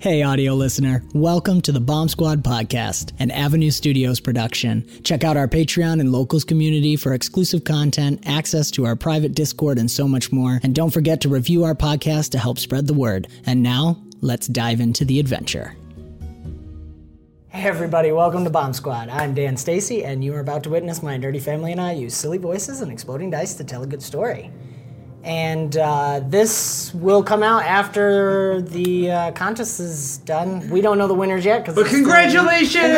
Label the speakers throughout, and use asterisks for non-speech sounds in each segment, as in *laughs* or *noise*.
Speaker 1: Hey, audio listener. Welcome to the Bomb Squad podcast, an Avenue Studios production. Check out our Patreon and locals community for exclusive content, access to our private Discord, and so much more. And don't forget to review our podcast to help spread the word. And now, let's dive into the adventure. Hey, everybody. Welcome to Bomb Squad. I'm Dan Stacy, and you are about to witness my dirty family and I use silly voices and exploding dice to tell a good story. And uh, this will come out after the uh, contest is done. We don't know the winners yet. Cause
Speaker 2: But
Speaker 1: it's still-
Speaker 2: congratulations!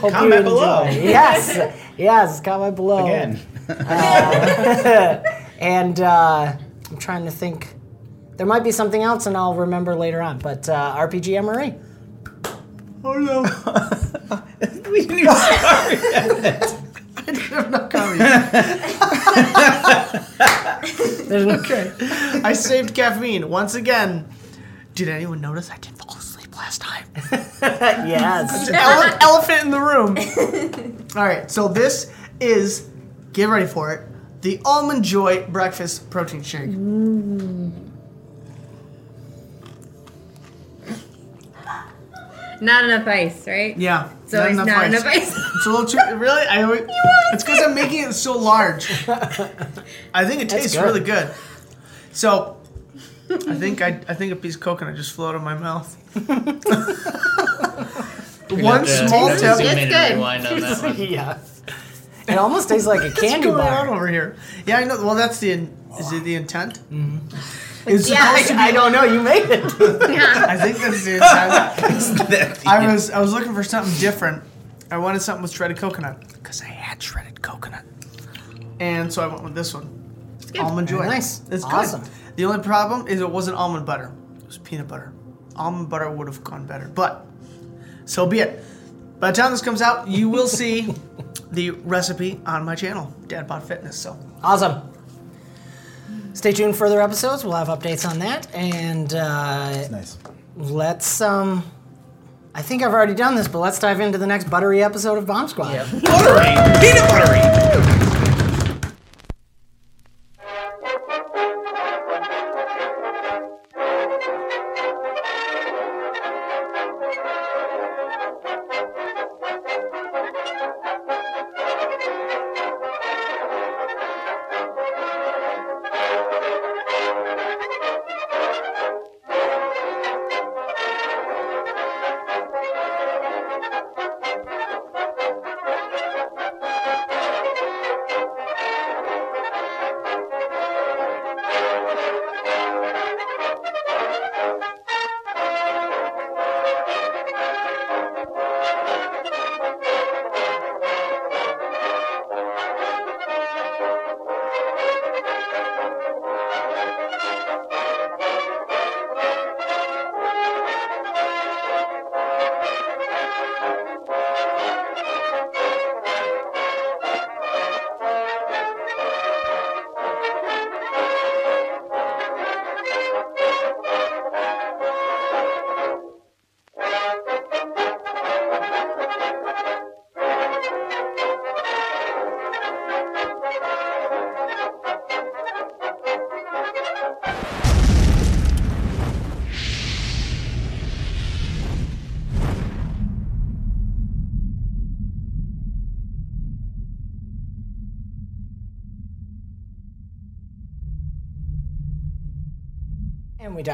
Speaker 1: Hope
Speaker 2: Comment below.
Speaker 1: Yes, yes, comment below.
Speaker 2: Again. *laughs*
Speaker 1: And uh, I'm trying to think. There might be something else, and I'll remember later on. But uh, RPG MRE.
Speaker 2: Oh no. *laughs* we didn't even start yet. *laughs*
Speaker 1: There's no *laughs*
Speaker 3: Okay. I saved caffeine. Once again, did anyone notice I didn't fall asleep last time? *laughs*
Speaker 1: yes.
Speaker 3: Ele- elephant in the room. *laughs* All right, so this is, get ready for it, the Almond Joy Breakfast Protein Shake.
Speaker 4: Not enough ice, right?
Speaker 3: Yeah.
Speaker 4: So it's not enough ice. *laughs*
Speaker 3: It's a little too, really? I always, *laughs* it's because I'm making it so large. *laughs* I think it tastes
Speaker 1: good.
Speaker 3: really good. So, I think I, I think a piece of coconut just flew out of my mouth. One small tip.
Speaker 4: It's
Speaker 3: tip.
Speaker 4: good.
Speaker 5: On that
Speaker 1: yeah. It almost tastes like a candy
Speaker 3: What's going on
Speaker 1: bar.
Speaker 3: over here? Yeah, I know. Well, that's the is it the intent? Mm-hmm. It's
Speaker 4: Yeah,
Speaker 3: supposed to be.
Speaker 1: I don't know. You made it.
Speaker 3: I think that's the intent. I was I was looking for something different. I wanted something with shredded coconut because I had shredded coconut, and so I went with this one. Almond Joy.
Speaker 1: Very nice.
Speaker 3: It's
Speaker 1: Awesome.
Speaker 3: good. The only problem is it wasn't almond butter. It was peanut butter. Almond butter would have gone better, but so be it. By the time this comes out, you will see *laughs* the recipe on my channel, Dadbot Fitness. So
Speaker 1: Awesome. Stay tuned for further episodes. We'll have updates on that. And uh,
Speaker 2: Nice.
Speaker 1: let's, um, I think I've already done this, but let's dive into the next buttery episode of Bomb Squad.
Speaker 2: Buttery! Peanut buttery!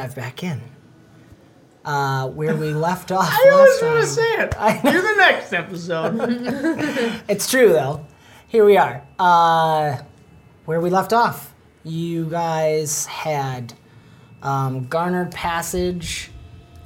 Speaker 1: Dive back in. Uh, where we left *laughs* off
Speaker 3: I
Speaker 1: last
Speaker 3: was gonna say it. *laughs* You're the next episode. *laughs*
Speaker 1: It's true though. Here we are. Uh, where we left off. You guys had um, garnered passage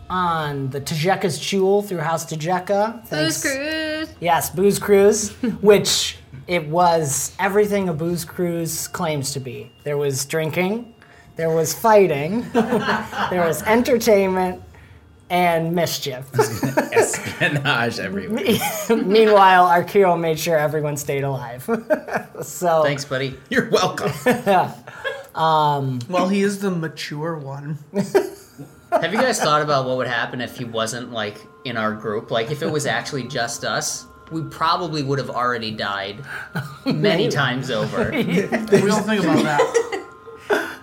Speaker 1: on the Tajeka's Jewel through House Tajeka.
Speaker 4: Booze cruise.
Speaker 1: Yes, Booze Cruise, which it was everything a Booze Cruise claims to be. There was drinking, there was fighting, *laughs* there was entertainment, and mischief. *laughs*
Speaker 2: Espionage everywhere. *laughs*
Speaker 1: Meanwhile, Arkiro made sure everyone stayed alive. so
Speaker 5: Thanks, buddy.
Speaker 2: You're welcome.
Speaker 3: Um, well, he is the mature one.
Speaker 5: Have you guys thought about what would happen if he wasn't like in our group? Like if it was actually just us, we probably would have already died many times over.
Speaker 3: We don't think about that.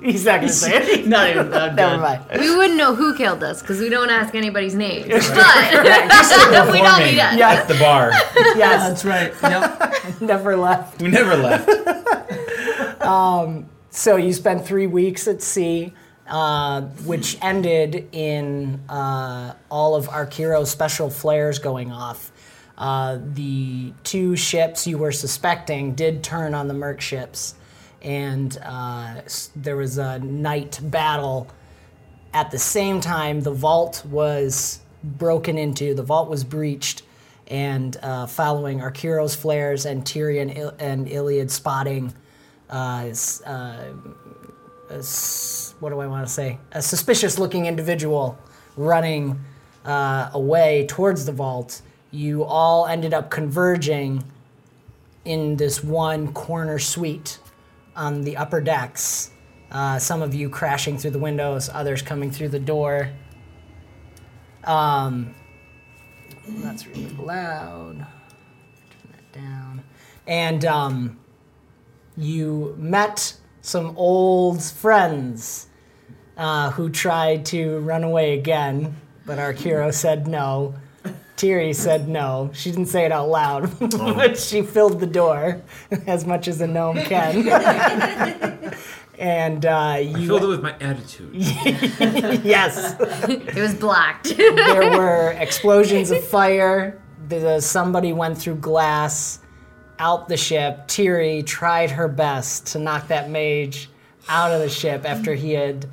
Speaker 1: He's not gonna say it.
Speaker 5: Not even. I'm *laughs*
Speaker 1: Never
Speaker 5: done.
Speaker 1: mind.
Speaker 4: We wouldn't know who killed us because we don't ask anybody's names. But *laughs* *laughs* we don't need us.
Speaker 1: Yeah.
Speaker 2: At the bar.
Speaker 1: Yes,
Speaker 3: That's right. Yep.
Speaker 1: never left.
Speaker 2: We never left.
Speaker 1: So you spent three weeks at sea, uh, which ended in uh, all of Arkiro's special flares going off. Uh, the two ships you were suspecting did turn on the Merc ships, and uh, there was a night battle. At the same time, the vault was broken into, the vault was breached, and uh, following Arkiro's flares and Tyrion Il- and Iliad spotting uh, uh, what do I want to say? A suspicious looking individual running uh, away towards the vault. You all ended up converging in this one corner suite on the upper decks. Uh, some of you crashing through the windows, others coming through the door. Um, that's really loud. Turn that down. And um, you met some old friends uh, who tried to run away again, but our hero said no. Tiri said no. She didn't say it out loud, *laughs* but she filled the door *laughs* as much as a gnome can. *laughs* and uh, you,
Speaker 2: Filled it with my attitude.
Speaker 1: yes,
Speaker 4: It was blocked.
Speaker 1: there were explosions of fire. The, somebody went through glass out the ship. Tiri tried her best to knock that mage out of the ship after he had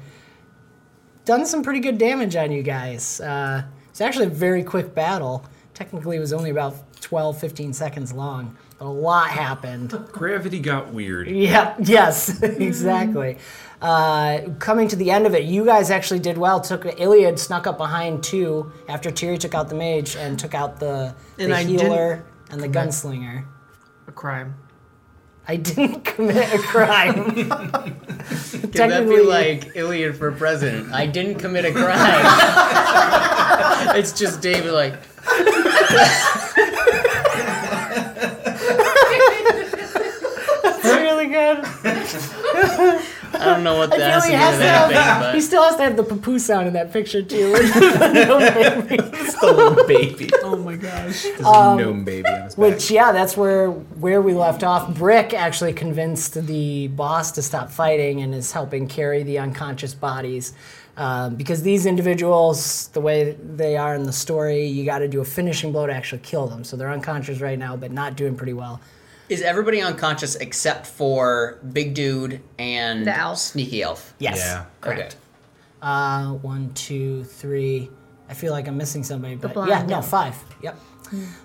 Speaker 1: done some pretty good damage on you guys. Uh, it's actually a very quick battle. Technically, it was only about 12, 15 seconds long. But a lot happened. *laughs*
Speaker 6: Gravity got weird.
Speaker 1: Yeah, yes, *laughs* exactly. Uh, coming to the end of it, you guys actually did well. Took Iliad snuck up behind two after Tiri took out the mage and took out the,
Speaker 3: And
Speaker 1: the
Speaker 3: I
Speaker 1: healer and the gunslinger.
Speaker 3: A crime.
Speaker 1: I didn't *laughs* commit a crime.
Speaker 5: Could that be
Speaker 1: Technically-
Speaker 5: like Iliad for president? I didn't commit a crime. *laughs* it's just David like,
Speaker 1: It's really good.
Speaker 5: I don't know what that
Speaker 1: I
Speaker 5: has to
Speaker 1: he
Speaker 5: do
Speaker 1: has
Speaker 5: with
Speaker 1: to have.
Speaker 5: anything,
Speaker 1: He
Speaker 5: but
Speaker 1: still has to have the poo sound in that picture too. *laughs*
Speaker 2: It's the little baby.
Speaker 3: Oh my gosh.
Speaker 2: There's a um, gnome baby on his back.
Speaker 1: Which yeah, that's where where we left off. Brick actually convinced the boss to stop fighting and is helping carry the unconscious bodies. Um, because these individuals, the way they are in the story, you got to do a finishing blow to actually kill them. So they're unconscious right now, but not doing pretty well.
Speaker 5: is everybody unconscious except for Big Dude and
Speaker 4: The elf.
Speaker 5: Sneaky Elf?
Speaker 1: Yes.
Speaker 2: Yeah.
Speaker 1: Correct. Uh, one, two, three. I feel like I'm missing somebody, but
Speaker 4: blonde
Speaker 1: yeah, no, five. Yep.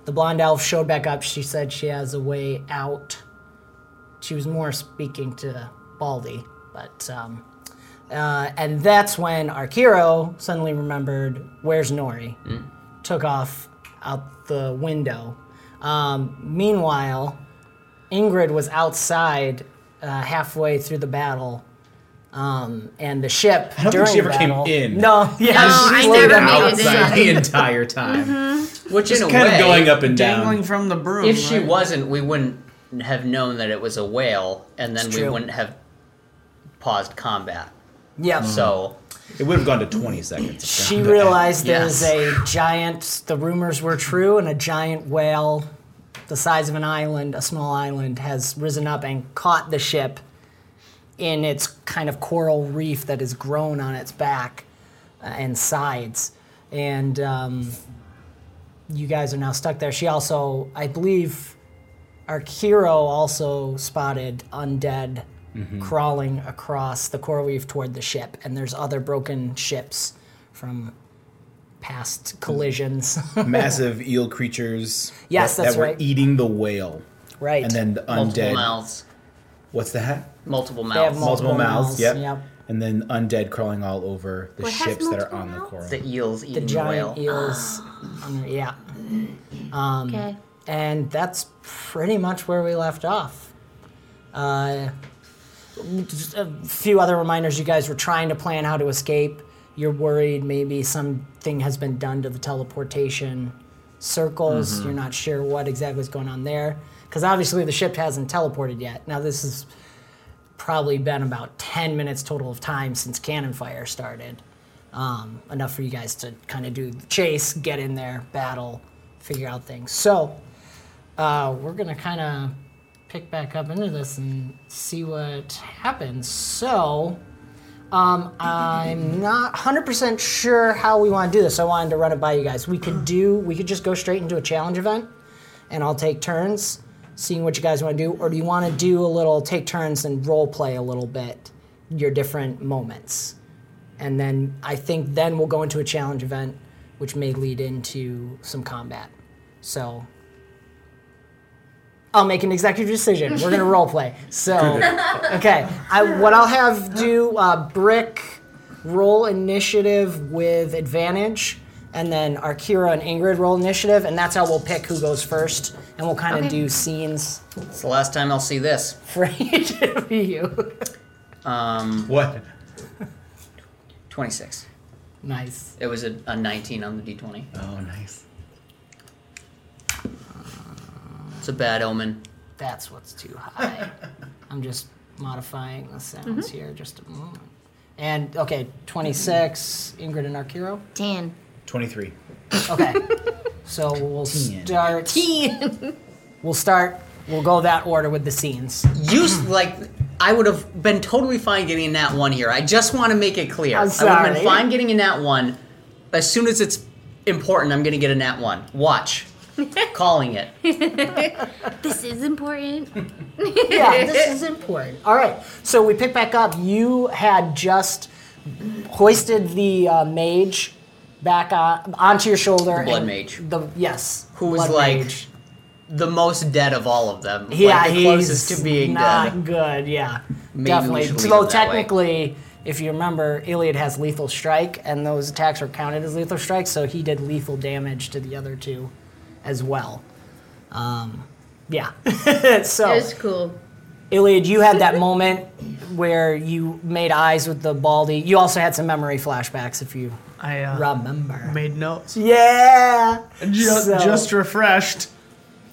Speaker 1: The blonde elf showed back up. She said she has a way out. She was more speaking to Baldy, but um, uh, and that's when our hero suddenly remembered where's Nori. Took off out the window. Um, meanwhile, Ingrid was outside uh, halfway through the battle. Um, and the ship
Speaker 2: I don't think she ever
Speaker 1: the
Speaker 2: came in.
Speaker 1: No, *laughs* yeah,
Speaker 4: No,
Speaker 1: she
Speaker 4: I
Speaker 1: slowed
Speaker 4: never
Speaker 1: down.
Speaker 4: made it
Speaker 2: outside
Speaker 4: in.
Speaker 2: the *laughs* *laughs* entire time.
Speaker 5: Which
Speaker 2: Just
Speaker 5: in a
Speaker 2: kind
Speaker 5: way,
Speaker 2: of going up and down.
Speaker 3: Dangling from the broom.
Speaker 5: if she
Speaker 3: right?
Speaker 5: wasn't, we wouldn't have known that it was a whale, and then
Speaker 1: It's
Speaker 5: we
Speaker 1: true.
Speaker 5: wouldn't have paused combat.
Speaker 1: Yeah.
Speaker 5: So
Speaker 2: It would have gone to 20 seconds.
Speaker 1: She
Speaker 2: combat.
Speaker 1: realized
Speaker 5: Yes.
Speaker 1: there's a giant, the rumors were true, and a giant whale the size of an island, a small island, has risen up and caught the ship in its kind of coral reef that has grown on its back uh, and sides. And um, you guys are now stuck there. She also, I believe, Arkiro also spotted undead crawling across the coral reef toward the ship. And there's other broken ships from past collisions. *laughs*
Speaker 2: Massive eel creatures.
Speaker 1: Yes,
Speaker 2: that,
Speaker 1: that's
Speaker 2: that were
Speaker 1: right.
Speaker 2: eating the whale.
Speaker 1: right.
Speaker 2: And then the
Speaker 5: Multiple
Speaker 2: undead.
Speaker 5: mouths.
Speaker 2: What's that?
Speaker 5: Multiple
Speaker 1: They have
Speaker 5: mouths.
Speaker 1: multiple
Speaker 2: Multiple mouths.
Speaker 1: mouths,
Speaker 2: Yep.
Speaker 1: yep.
Speaker 2: And then undead crawling all over the
Speaker 4: What
Speaker 2: ships that are
Speaker 4: multiple
Speaker 2: on the coral.
Speaker 5: the eels eating
Speaker 1: the
Speaker 5: the,
Speaker 1: giant
Speaker 5: whale.
Speaker 1: eels. um, yeah.
Speaker 4: Okay.
Speaker 1: And that's pretty much where we left off. Uh, just a few other reminders you guys were trying to plan how to escape. You're worried maybe something has been done to the teleportation circles. You're not sure what exactly is going on there. Because obviously the ship hasn't teleported yet. Now, this has probably been about 10 minutes total of time since cannon fire started. Um, enough for you guys to kind of do the chase, get in there, battle, figure out things. So, uh, we're gonna kind of pick back up into this and see what happens. So, um, I'm not 100% sure how we want to do this. I wanted to run it by you guys. We could *clears throat* do, we could just go straight into a challenge event, and I'll take turns, seeing what you guys want to do, or do you want to do a little take turns and role play a little bit your different moments? And then I think then we'll go into a challenge event, which may lead into some combat. So I'll make an executive decision. We're gonna *laughs* role play. So, okay. I, what I'll have do uh, brick roll initiative with advantage, and then Arkiro and Ingrid roll initiative, and that's how we'll pick who goes first, and we'll kind of
Speaker 4: Okay.
Speaker 1: do scenes
Speaker 5: It's the last time I'll see this.
Speaker 1: for *laughs* each of you.
Speaker 5: Um,
Speaker 2: What?
Speaker 5: 26.
Speaker 1: nice.
Speaker 5: It was a, a 19 on the d20.
Speaker 2: Oh, nice.
Speaker 5: It's a bad omen.
Speaker 1: That's what's too high. *laughs* I'm just modifying the sounds mm-hmm. here just a moment. And okay, 26, Ingrid and Arkiro.
Speaker 4: Ten.
Speaker 2: 23.
Speaker 1: Okay. *laughs* so we'll
Speaker 2: Ten.
Speaker 1: start. *laughs* We'll start. We'll go that order with the scenes.
Speaker 5: Use like I would have been totally fine getting in that one here. I just want to make it clear.
Speaker 1: I'm
Speaker 5: I would have been fine getting in that one. As soon as it's important, I'm gonna get in that one. Watch. *laughs* Calling it. *laughs*
Speaker 4: This is important. *laughs*
Speaker 1: Yeah, this is important. All right. So we pick back up. You had just hoisted the uh, mage back on, onto your shoulder.
Speaker 5: The blood
Speaker 1: and
Speaker 5: mage.
Speaker 1: The yes.
Speaker 5: Who was like
Speaker 1: mage.
Speaker 5: the most dead of all of them.
Speaker 1: Yeah,
Speaker 5: like the closest
Speaker 1: he's
Speaker 5: to being
Speaker 1: not
Speaker 5: dead.
Speaker 1: good. Yeah,
Speaker 5: Maybe
Speaker 1: definitely.
Speaker 5: should leave
Speaker 1: So
Speaker 5: it that way.
Speaker 1: technically, if you remember, Iliad has lethal strike, and those attacks are counted as lethal strikes. So he did lethal damage to the other two, as well. Um, yeah. *laughs* so
Speaker 4: It's cool.
Speaker 1: Iliad, you had that moment where you made eyes with the baldy. You also had some memory flashbacks, if you
Speaker 3: I uh,
Speaker 1: remember.
Speaker 3: made notes.
Speaker 1: Yeah.
Speaker 3: Just,
Speaker 1: So-
Speaker 3: just refreshed.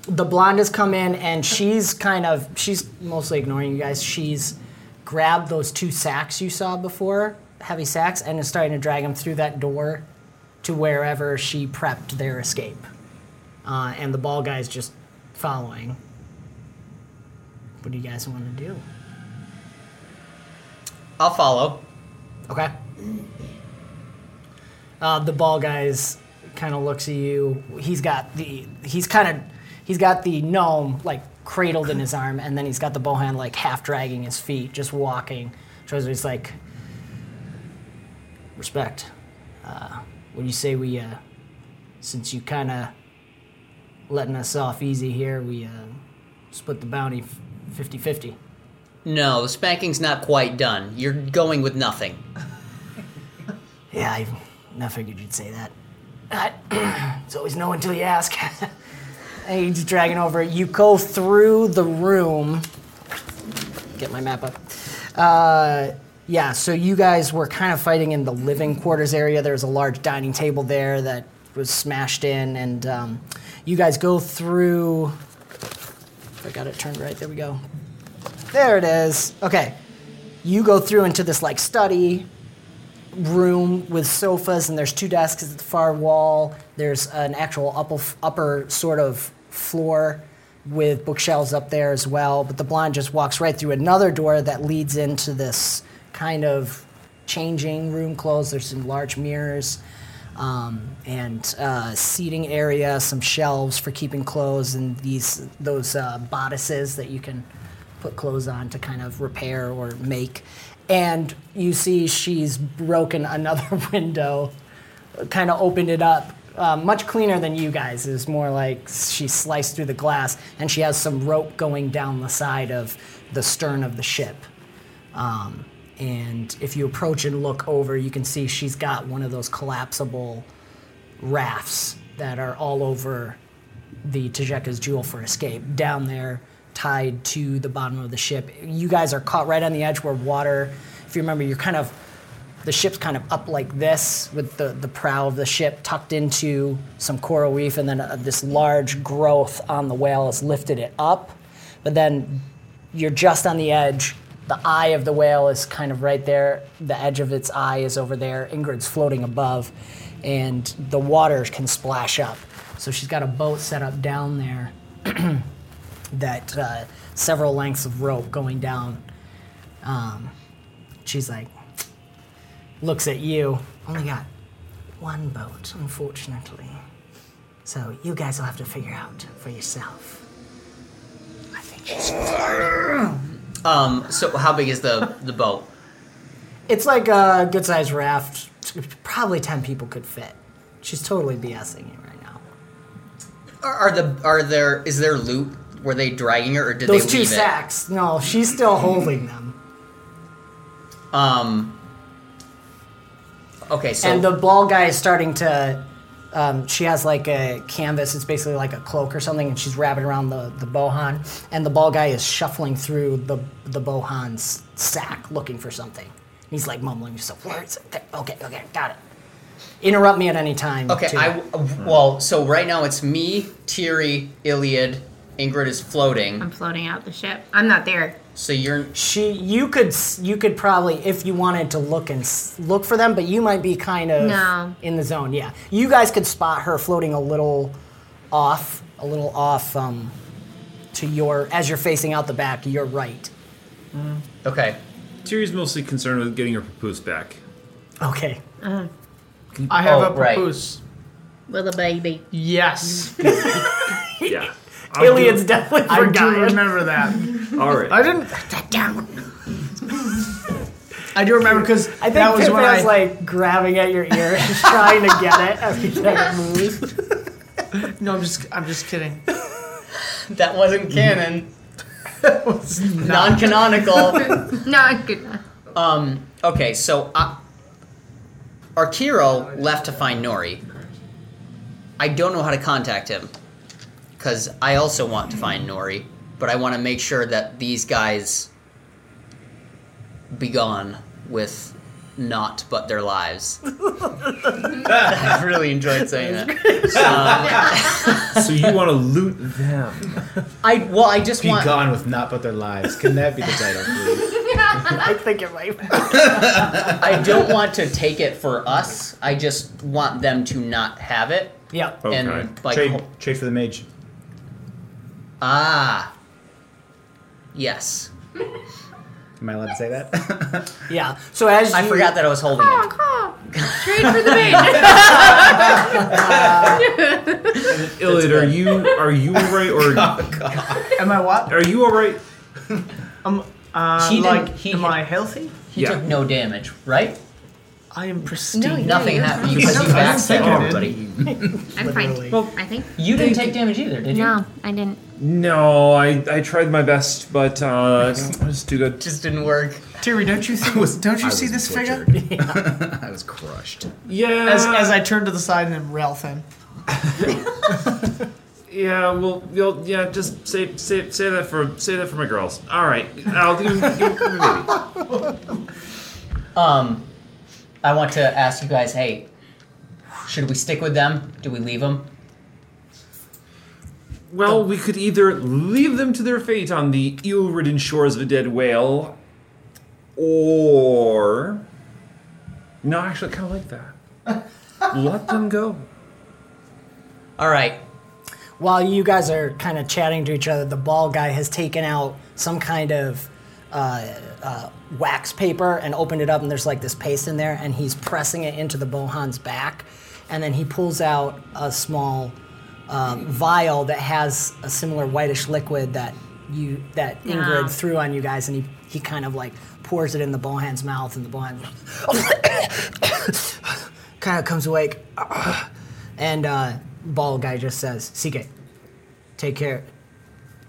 Speaker 1: the blonde has come in and she's kind of she's mostly ignoring you guys she's grabbed those two sacks you saw before heavy sacks and is starting to drag them through that door to wherever she prepped their escape uh, and the ball guy's just following. What do you guys want to do?
Speaker 5: I'll follow.
Speaker 1: okay. Uh, the ball guy's kind of looks at you. He's got the he's kind of he's got the gnome like cradled in his *laughs* arm and then he's got the Bohan like half dragging his feet just walking. Shows he's like respect. Uh, what do you say we uh, since you kind of letting us off easy here we uh, split the bounty 50-50
Speaker 5: No, the spanking's not quite done. You're going with nothing. *laughs*
Speaker 1: Yeah, I never figured you'd say that. Uh, *clears throat* it's always no until you ask. *laughs* he's dragging over. You go through the room. Get my map up. Uh, yeah, so you guys were kind of fighting in the living quarters area. There was a large dining table there that was smashed in, and um, you guys go through. I got it turned right, there we go. There it is. Okay. You go through into this like study room with sofas, and there's two desks at the far wall. There's an actual upper, upper sort of floor with bookshelves up there as well. But the blonde just walks right through another door that leads into this kind of changing room clothes. There's some large mirrors um, and uh, seating area, some shelves for keeping clothes, and these those uh, bodices that you can put clothes on to kind of repair or make. And you see she's broken another *laughs* window, kind of opened it up. Uh, much cleaner than you guys. It's more like she sliced through the glass, and she has some rope going down the side of the stern of the ship. Um, and if you approach and look over, you can see she's got one of those collapsible rafts that are all over the Tajeka's Jewel for escape down there, tied to the bottom of the ship. You guys are caught right on the edge where water. If you remember, you're kind of the ship's kind of up like this with the, the prow of the ship tucked into some coral reef, and then uh, this large growth on the whale has lifted it up. But then you're just on the edge. The eye of the whale is kind of right there. The edge of its eye is over there. Ingrid's floating above, and the water can splash up. So she's got a boat set up down there *clears throat* that uh, several lengths of rope going down. Um, she's like, looks at you. Only got one boat, unfortunately. So you guys will have to figure out for yourself. I think she's.
Speaker 5: Um, so how big is the the boat?
Speaker 1: It's like a good sized raft. Probably 10 people could fit. She's totally BSing you right now.
Speaker 5: Are, are the are there is there loot? Were they dragging her or did
Speaker 1: Those
Speaker 5: they
Speaker 1: two
Speaker 5: leave it?
Speaker 1: sacks, no, she's still holding them.
Speaker 5: Um. Okay, so
Speaker 1: and the ball guy is starting to. Um, she has like a canvas. It's basically like a cloak or something, and she's wrapping around the the bohan. And the ball guy is shuffling through the the bohan's sack looking for something. He's like mumbling to himself. Where is it? There. Okay, okay, got it. Interrupt me at any time.
Speaker 5: okay,
Speaker 1: too.
Speaker 5: I well, so right now it's me, Tiri, Iliad, Ingrid is floating.
Speaker 4: I'm floating out the ship. I'm not there.
Speaker 5: So you're
Speaker 1: She, you could, you could probably, if you wanted to look and look for them, but you might be kind of
Speaker 4: No.
Speaker 1: in the zone. Yeah, you guys could spot her floating a little off, a little off um, to your as you're facing out the back. You're right.
Speaker 5: okay.
Speaker 7: Tiri's mostly concerned with getting her papoose back.
Speaker 1: Okay.
Speaker 3: Uh, I have
Speaker 5: Oh,
Speaker 3: a
Speaker 5: right.
Speaker 3: papoose.
Speaker 4: With a baby.
Speaker 3: Yes, *laughs*
Speaker 7: Yeah.
Speaker 1: Iliad's definitely
Speaker 3: I do remember that.
Speaker 7: All right.
Speaker 3: I didn't. I do remember because
Speaker 1: I think
Speaker 3: that was when I
Speaker 1: Pip-Pap's like grabbing at your ear, just trying to get it every time it moves. *laughs*
Speaker 3: no, I'm just I'm just kidding.
Speaker 5: That wasn't canon.
Speaker 3: Was
Speaker 5: Non-canonical. *laughs*
Speaker 4: No, I could.
Speaker 5: um. Okay, so uh, Arkiro left to find Nori. I don't know how to contact him because I also want to find Nori, but I want to make sure that these guys be gone with not but their lives. *laughs* I've really enjoyed saying that.
Speaker 7: Um, *laughs* so you want to loot them?
Speaker 5: I well, I just want to
Speaker 2: Be
Speaker 5: want.
Speaker 2: gone with not but their lives. Can that be the title, please? *laughs*
Speaker 1: I think it might.
Speaker 5: Be I don't want to take it for us. I just want them to not have it.
Speaker 1: Yeah.
Speaker 7: Okay.
Speaker 5: And like,
Speaker 2: trade,
Speaker 5: ho-
Speaker 2: trade for the mage.
Speaker 5: Ah, yes.
Speaker 2: Am I allowed to say that? *laughs*
Speaker 1: Yeah. So as
Speaker 5: I
Speaker 1: you,
Speaker 5: forgot that I was holding it.
Speaker 4: Trade for the baby. *laughs* *laughs*
Speaker 7: Iliad, are you are you alright or
Speaker 3: Am I what?
Speaker 7: are you alright?
Speaker 3: Um, uh,
Speaker 5: He didn't-
Speaker 3: like,
Speaker 5: he
Speaker 3: am
Speaker 5: hit-
Speaker 3: I healthy?
Speaker 5: He
Speaker 7: Yeah.
Speaker 5: took no damage, right?
Speaker 3: I am pristine.
Speaker 4: No, you-
Speaker 5: Nothing
Speaker 4: you're
Speaker 5: happened
Speaker 4: fine.
Speaker 5: because you
Speaker 3: I don't
Speaker 5: backstabbed
Speaker 3: think I did.
Speaker 5: everybody.
Speaker 4: I'm
Speaker 1: Literally.
Speaker 4: fine. I think.
Speaker 5: You didn't take damage either, did you?
Speaker 4: No, I didn't.
Speaker 7: No, I I tried my best, but uh, it was too good.
Speaker 5: Just didn't work.
Speaker 3: Tiri, don't you *laughs* think? don't you
Speaker 2: I
Speaker 3: see
Speaker 2: was
Speaker 3: this figure?
Speaker 2: butchered. *laughs* *laughs* I was crushed.
Speaker 7: Yeah.
Speaker 3: As, as I turn to the side and am Ralphin.
Speaker 7: yeah. Well, you'll yeah. Just say say say that for say that for my girls. All right. I'll give, give, give me baby.
Speaker 5: Um, I want to ask you guys. Hey, should we stick with them? Do we leave them?
Speaker 7: Well, we could either leave them to their fate on the ill-ridden shores of a dead whale, or no, actually, kind of like that. *laughs* Let them go.
Speaker 5: All right.
Speaker 1: while you guys are kind of chatting to each other, the ball guy has taken out some kind of uh, uh, wax paper and opened it up, and there's like this paste in there, and he's pressing it into the Bohan's back, and then he pulls out a small um, vial that has a similar whitish liquid that you that Ingrid
Speaker 4: Yeah.
Speaker 1: threw on you guys, and he he kind of like pours it in the Bohan's mouth, and the Bohan *coughs* kind of comes awake, and uh, ball guy just says, "CK, take care,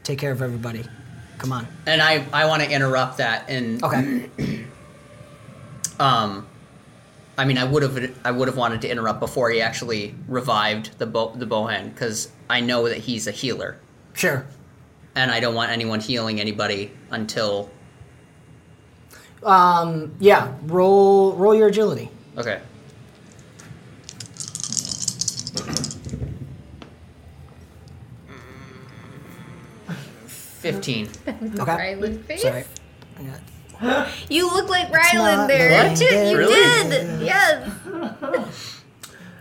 Speaker 1: take care of everybody. Come on."
Speaker 5: And I, I want to interrupt that and
Speaker 1: Okay. *coughs*
Speaker 5: um, I mean I would have I would have wanted to interrupt before he actually revived the bo- the Bohan because I know that he's a healer
Speaker 1: Sure.
Speaker 5: and I don't want anyone healing anybody until
Speaker 1: Um, yeah. Roll roll your agility.
Speaker 5: okay. Fifteen. *laughs*
Speaker 1: Okay.
Speaker 4: Rylan face.
Speaker 1: Sorry. *gasps*
Speaker 4: You look like
Speaker 1: not
Speaker 4: Rylan there.
Speaker 1: the
Speaker 4: You did. You
Speaker 5: Really?
Speaker 4: did. *laughs* Yes.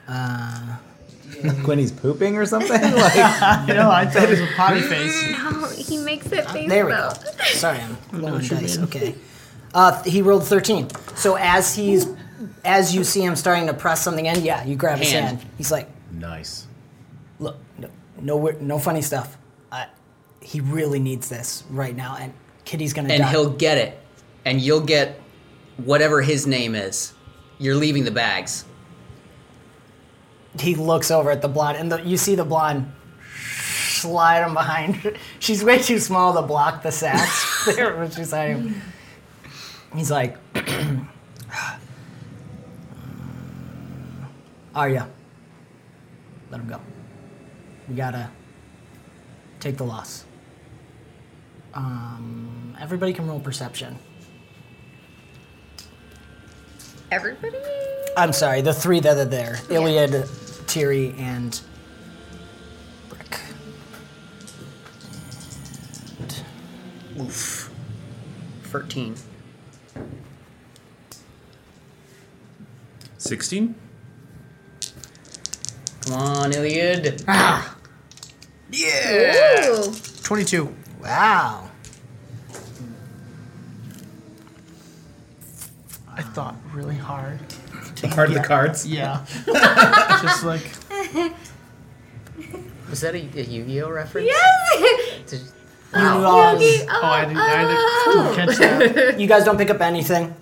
Speaker 4: *laughs*
Speaker 2: Quinny's pooping or something? *laughs* Like,
Speaker 3: You know, I thought it was a potty face.
Speaker 4: No, he makes it face
Speaker 1: There we
Speaker 4: though.
Speaker 1: go. Sorry, I'm rolling dice. Okay. Uh, he rolled 13. So as he's as you see him starting to press something in, yeah, you grab his
Speaker 5: Hand.
Speaker 1: hand. He's like,
Speaker 2: nice.
Speaker 1: "Look, no, no, weir- no funny stuff. Uh, he really needs this right now, and Kitty's gonna
Speaker 5: and
Speaker 1: die."
Speaker 5: he'll get it, and you'll get whatever his name is. You're leaving the bags.
Speaker 1: he looks over at the blonde, and the, you see the blonde slide him behind. *laughs* She's way too small to block the sacks there when she's hiding. He's like, *clears throat* Arya, let him go. We gotta take the loss. Um, everybody can roll perception.
Speaker 4: Everybody.
Speaker 1: I'm sorry, the three that are there Iliad, Tiri, and Brick.
Speaker 5: Oof. Thirteen.
Speaker 7: Sixteen.
Speaker 5: Come on, Iliad. Ah.
Speaker 4: Ooh.
Speaker 3: 22.
Speaker 1: Wow.
Speaker 3: I thought really hard.
Speaker 2: Part of the cards.
Speaker 3: Yeah. *laughs* Just like, *laughs*
Speaker 5: Was that a, a Yu-Gi-Oh reference?
Speaker 4: Yes.
Speaker 5: Did-
Speaker 1: You, uh,
Speaker 4: Yogi.
Speaker 3: oh, I didn't, I didn't catch that. *laughs*
Speaker 1: you guys don't pick up anything.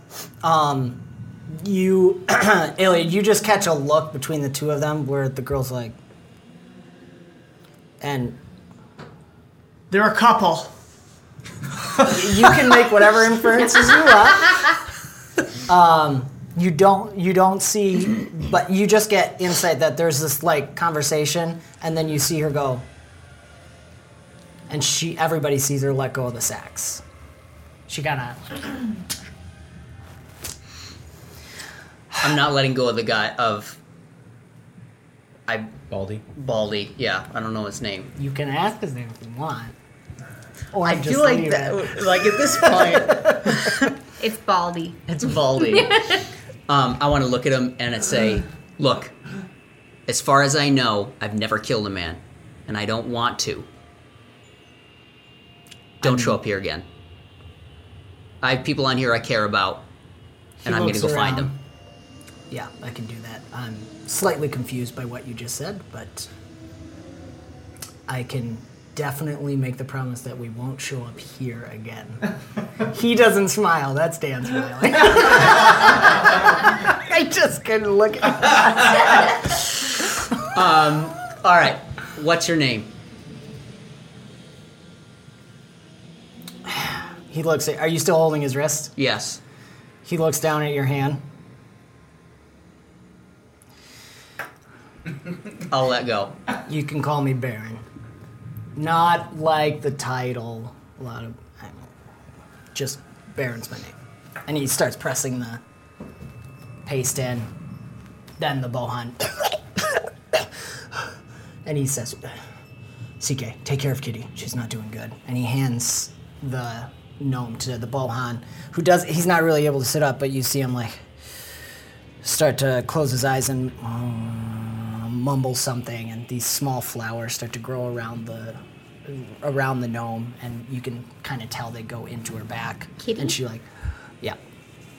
Speaker 1: Um, you, *clears throat* Iliad, you just catch a look between the two of them where the girl's like, and
Speaker 3: They're a couple.
Speaker 1: you can make whatever inferences you want. Um, you don't you don't see, but you just get insight that there's this like conversation, and then you see her go, and she everybody sees her let go of the sacks. She kind of
Speaker 5: I'm not letting go of the guy of. I
Speaker 2: Baldy.
Speaker 5: Baldy. Yeah, I don't know his name.
Speaker 1: you can ask his name if you want. Or
Speaker 5: I
Speaker 1: just
Speaker 5: feel like that. Like at this point, *laughs* *laughs*
Speaker 4: It's Baldy.
Speaker 5: it's Baldy. *laughs* um, I want to look at him and I'd say, "Look, as far as I know, I've never killed a man, and I don't want to. Don't show up here again. I have people on here I care about, and
Speaker 1: He
Speaker 5: I'm gonna
Speaker 1: looks
Speaker 5: go find them.
Speaker 1: Yeah, I can do that. I'm slightly confused by what you just said, but I can definitely make the promise that we won't show up here again. *laughs* he doesn't smile. That's Dan smiling. *laughs* I just couldn't look at *laughs* um,
Speaker 5: All right, what's your name?
Speaker 1: He looks at. Are you still holding his wrist?
Speaker 5: Yes.
Speaker 1: He looks down at your hand.
Speaker 5: I'll let go.
Speaker 1: You can call me Baron. Not like the title. A lot of. I don't know, just Baron's my name. And he starts pressing the paste in. Then the Bohan. *coughs* and he says, CK, take care of Kitty. She's not doing good. And he hands the gnome to the Bohan, who does. He's not really able to sit up, but you see him like start to close his eyes and um, mumble something, and these small flowers start to grow around the around the gnome, and you can kind of tell they go into her back.
Speaker 4: Kitty?
Speaker 1: And she like, yeah,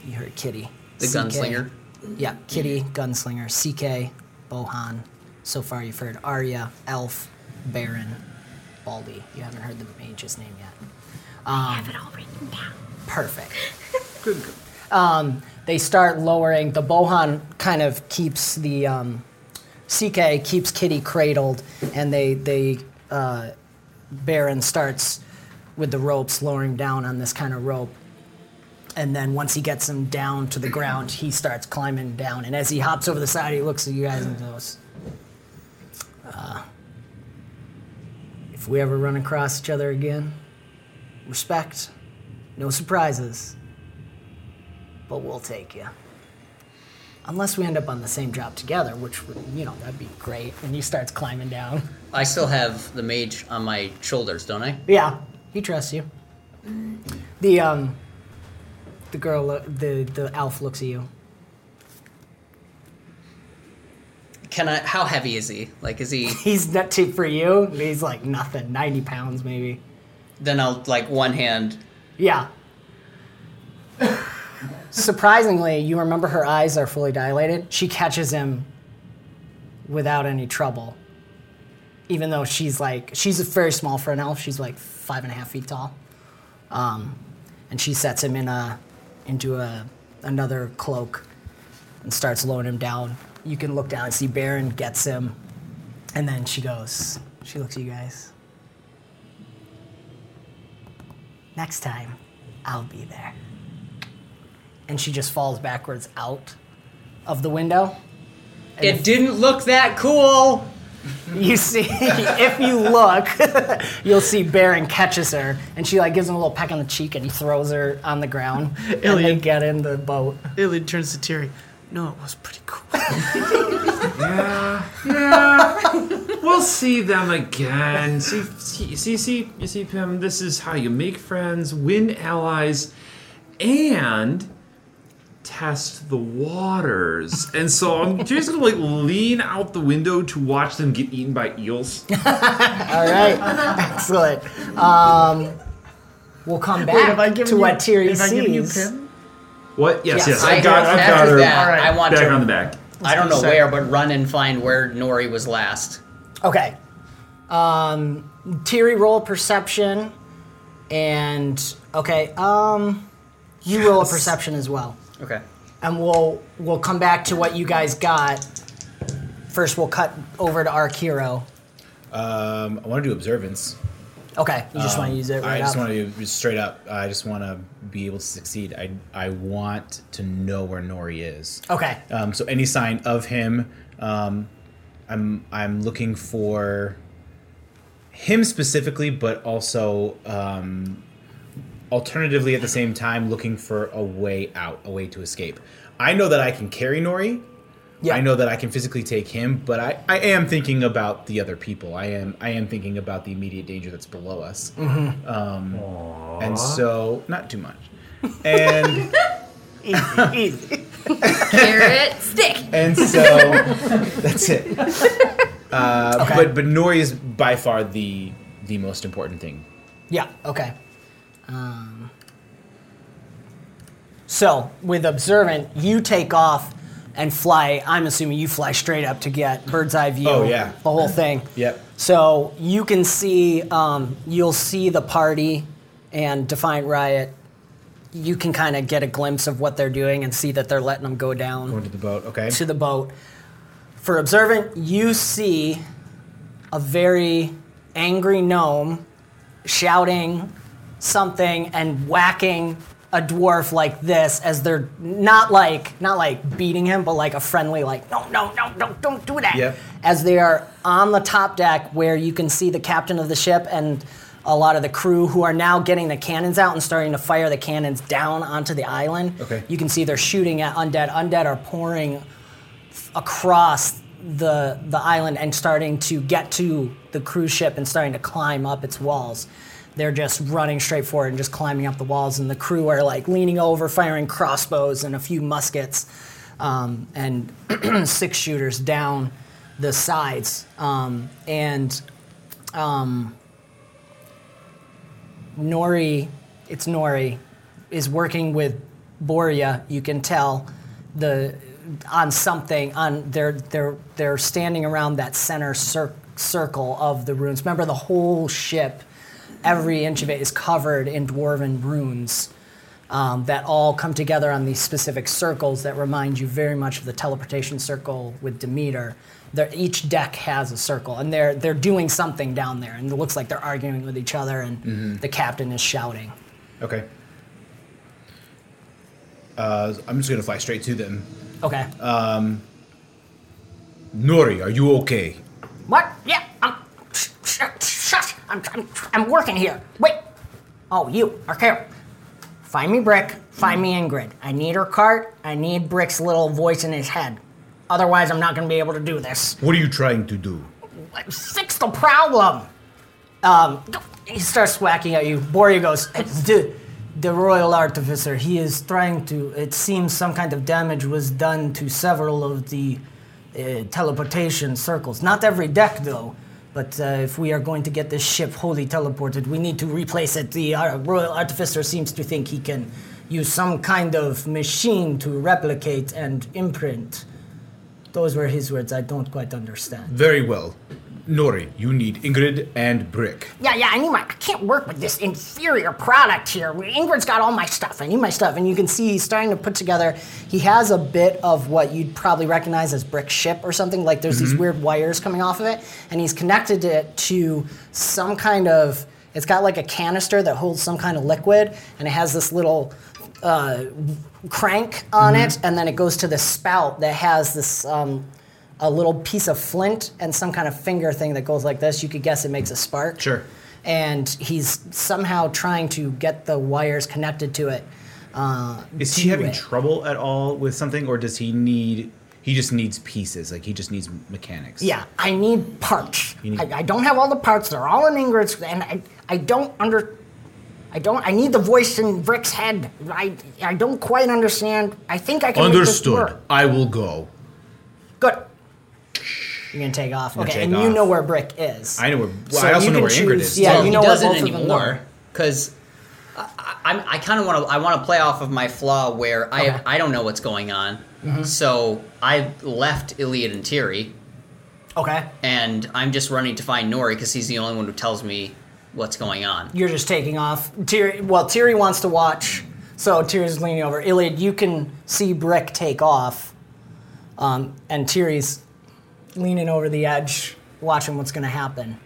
Speaker 1: you heard Kitty.
Speaker 5: The
Speaker 1: CK.
Speaker 5: gunslinger?
Speaker 1: Yeah, Kitty, gunslinger, CK, Bohan. So far you've heard Arya, Elf, Baron, Baldy. You haven't heard the mage's name yet.
Speaker 4: I have it all written down.
Speaker 1: Perfect. *laughs*
Speaker 7: Good. good.
Speaker 1: Um, they start lowering. The Bohan kind of keeps the um, CK keeps Kitty cradled, and they they uh, Baron starts with the ropes lowering down on this kind of rope. And then once he gets him down to the ground, he starts climbing down. And as he hops over the side, he looks at you guys and goes, uh, "If we ever run across each other again, respect, no surprises." but we'll take you. Unless we end up on the same job together, which would, you know, that'd be great. And he starts climbing down.
Speaker 5: I still have the mage on my shoulders, don't I?
Speaker 1: Yeah, he trusts you. The um, the girl, the the elf looks at you.
Speaker 5: Can I? How heavy is he? Like, is he? *laughs*
Speaker 1: He's not too for you. He's like nothing, ninety pounds maybe.
Speaker 5: Then I'll like one hand.
Speaker 1: Yeah. Surprisingly, you remember her eyes are fully dilated. She catches him without any trouble. Even though she's like, she's very small for an elf. She's like five and a half feet tall. Um, and she sets him in a, into a, another cloak and starts lowering him down. You can look down and see Baron gets him. And then she goes, she looks at you guys. Next time, I'll be there and she just falls backwards out of the window. And
Speaker 5: It
Speaker 1: if
Speaker 5: didn't look that cool.
Speaker 1: you see, *laughs* if you look, *laughs* you'll see Baron catches her, and she like gives him a little peck on the cheek, and he throws her on the ground, and they get in the boat.
Speaker 3: Iliad turns to Tiri. No, it was pretty cool. *laughs*
Speaker 7: Yeah, yeah. we'll see them again. See, see, see, see, you see, Pim. This is how you make friends, win allies, and test the waters. And so I'm just gonna like lean out the window to watch them get eaten by eels. *laughs*
Speaker 1: All right, excellent. Um, we'll come back
Speaker 3: have I
Speaker 1: to
Speaker 3: you-
Speaker 1: what Tiri
Speaker 3: have
Speaker 1: sees.
Speaker 3: given you
Speaker 7: What? Yes,
Speaker 1: Yes.
Speaker 7: yes.
Speaker 5: I
Speaker 7: I've got, I've got her
Speaker 5: that,
Speaker 3: Alright.
Speaker 5: I want
Speaker 7: back
Speaker 5: to.
Speaker 7: on the back.
Speaker 5: I don't know
Speaker 3: Say-
Speaker 5: where, but run and find where Nori was last.
Speaker 1: Okay. Um, Tiri roll perception, and okay. Um, you roll a perception as well.
Speaker 5: Okay.
Speaker 1: and we'll we'll come back to what you guys got. First, we'll cut over to our hero.
Speaker 2: Um, I want to do observance.
Speaker 1: Okay, you just want to use it right
Speaker 2: Um, I just
Speaker 1: up.
Speaker 2: want to do just straight up. I just want to be able to succeed. I I want to know where Nori is.
Speaker 1: Okay,
Speaker 2: Um, so any sign of him, um, I'm I'm looking for him specifically, but also um, alternatively at the same time looking for a way out, a way to escape. I know that I can carry Nori.
Speaker 1: Yeah.
Speaker 2: I know that I can physically take him, but I, I am thinking about the other people. I am I am thinking about the immediate danger that's below us.
Speaker 1: Mm-hmm.
Speaker 2: Um, and so not too much. And *laughs*
Speaker 1: easy.
Speaker 4: Carrot stick.
Speaker 2: and so that's it. Uh,
Speaker 1: Okay.
Speaker 2: But but Nori is by far the the most important thing.
Speaker 1: Yeah. Okay. Um, so with observant, you take off and fly. I'm assuming you fly straight up to get bird's eye view.
Speaker 2: Oh, yeah.
Speaker 1: The whole thing. *laughs*
Speaker 2: Yep.
Speaker 1: So you can see, um, you'll see the party and Defiant Riot. You can kind of get a glimpse of what they're doing and see that they're letting them go down
Speaker 2: Going to the boat. Okay.
Speaker 1: to the boat. For observant, you see a very angry gnome shouting something and whacking a dwarf like this as they're not like not like beating him but like a friendly like no no no no don't do that
Speaker 2: Yep.
Speaker 1: as they are on the top deck where you can see the captain of the ship and a lot of the crew who are now getting the cannons out and starting to fire the cannons down onto the island
Speaker 2: Okay.
Speaker 1: you can see they're shooting at undead undead are pouring across the the island and starting to get to the cruise ship and starting to climb up its walls. They're just running straight forward and just climbing up the walls, and the crew are like leaning over, firing crossbows and a few muskets um, and *clears throat* six shooters down the sides, um, and um, Nori, it's Nori, is working with Boria. You can tell the on something on they're they're they're standing around that center cir- circle of the runes. Remember the whole ship, every inch of it is covered in dwarven runes. Um, that all come together on these specific circles that remind you very much of the teleportation circle with Demeter. They're, each deck has a circle, and they're they're doing something down there, and it looks like they're arguing with each other, and the captain is shouting.
Speaker 2: Okay. Uh, I'm just gonna fly straight to them.
Speaker 1: Okay.
Speaker 2: Nori, are you okay?
Speaker 1: What? Yeah, I'm. Sh- sh- shush! I'm, I'm, I'm working here. Wait. Oh, you. Okay. Find me Brick. Find me Ingrid. I need her cart. I need Brick's little voice in his head. Otherwise, I'm not going to be able to do this.
Speaker 2: What are you trying to do?
Speaker 1: Fix the problem. Um, he starts swacking at you. Boria goes, "It's the, the royal artificer. He is trying to. It seems some kind of damage was done to several of the uh, teleportation circles. Not every deck, though. But uh, if we are going to get this ship wholly teleported, we need to replace it. The uh, royal artificer seems to think he can use some kind of machine to replicate and imprint. Those were his words. I don't quite understand.
Speaker 2: Very well. Nori, you need Ingrid and Brick.
Speaker 1: Yeah, yeah, I need my. I can't work with this inferior product here. Ingrid's got all my stuff. I need my stuff. And you can see he's starting to put together. He has a bit of what you'd probably recognize as brick ship or something. Like there's these weird wires coming off of it. And he's connected it to some kind of. It's got like a canister that holds some kind of liquid. And it has this little uh, crank on it. And then it goes to the spout that has this. Um, a little piece of flint and some kind of finger thing that goes like this. You could guess it makes a spark.
Speaker 2: Sure.
Speaker 1: And he's somehow trying to get the wires connected to it. Uh,
Speaker 2: Is he having
Speaker 1: it.
Speaker 2: trouble at all with something, or does he need? He just needs pieces. Like he just needs mechanics.
Speaker 1: Yeah, I need parts.
Speaker 2: Need-
Speaker 1: I, I don't have all the parts. They're all in Ingrid's, and I, I don't under. I don't. I need the voice in Brick's head. I, I don't quite understand. I think I can
Speaker 2: Understood. I will go.
Speaker 1: Good. You're gonna take off. Okay,
Speaker 2: take
Speaker 1: and you know where Brick is.
Speaker 2: I know where. Well,
Speaker 1: So
Speaker 2: I also
Speaker 1: you
Speaker 2: know
Speaker 1: can
Speaker 2: where Ingrid
Speaker 1: choose-
Speaker 2: is.
Speaker 1: yeah,
Speaker 2: too.
Speaker 1: you
Speaker 5: he
Speaker 1: know what
Speaker 5: doesn't
Speaker 1: both of them
Speaker 5: anymore because I'm, I kind of want to I want to play off of my flaw where I
Speaker 1: Okay. Mm-hmm.
Speaker 5: I don't know what's going on. So I left Iliad and Tiri,
Speaker 1: Okay.
Speaker 5: and I'm just running to find Nori because he's the only one who tells me what's going on.
Speaker 1: You're just taking off. Tiri, well, Tiri wants to watch, so Tiri's leaning over. Iliad, you can see Brick take off, um, and Tiri's leaning over the edge, watching what's going to happen.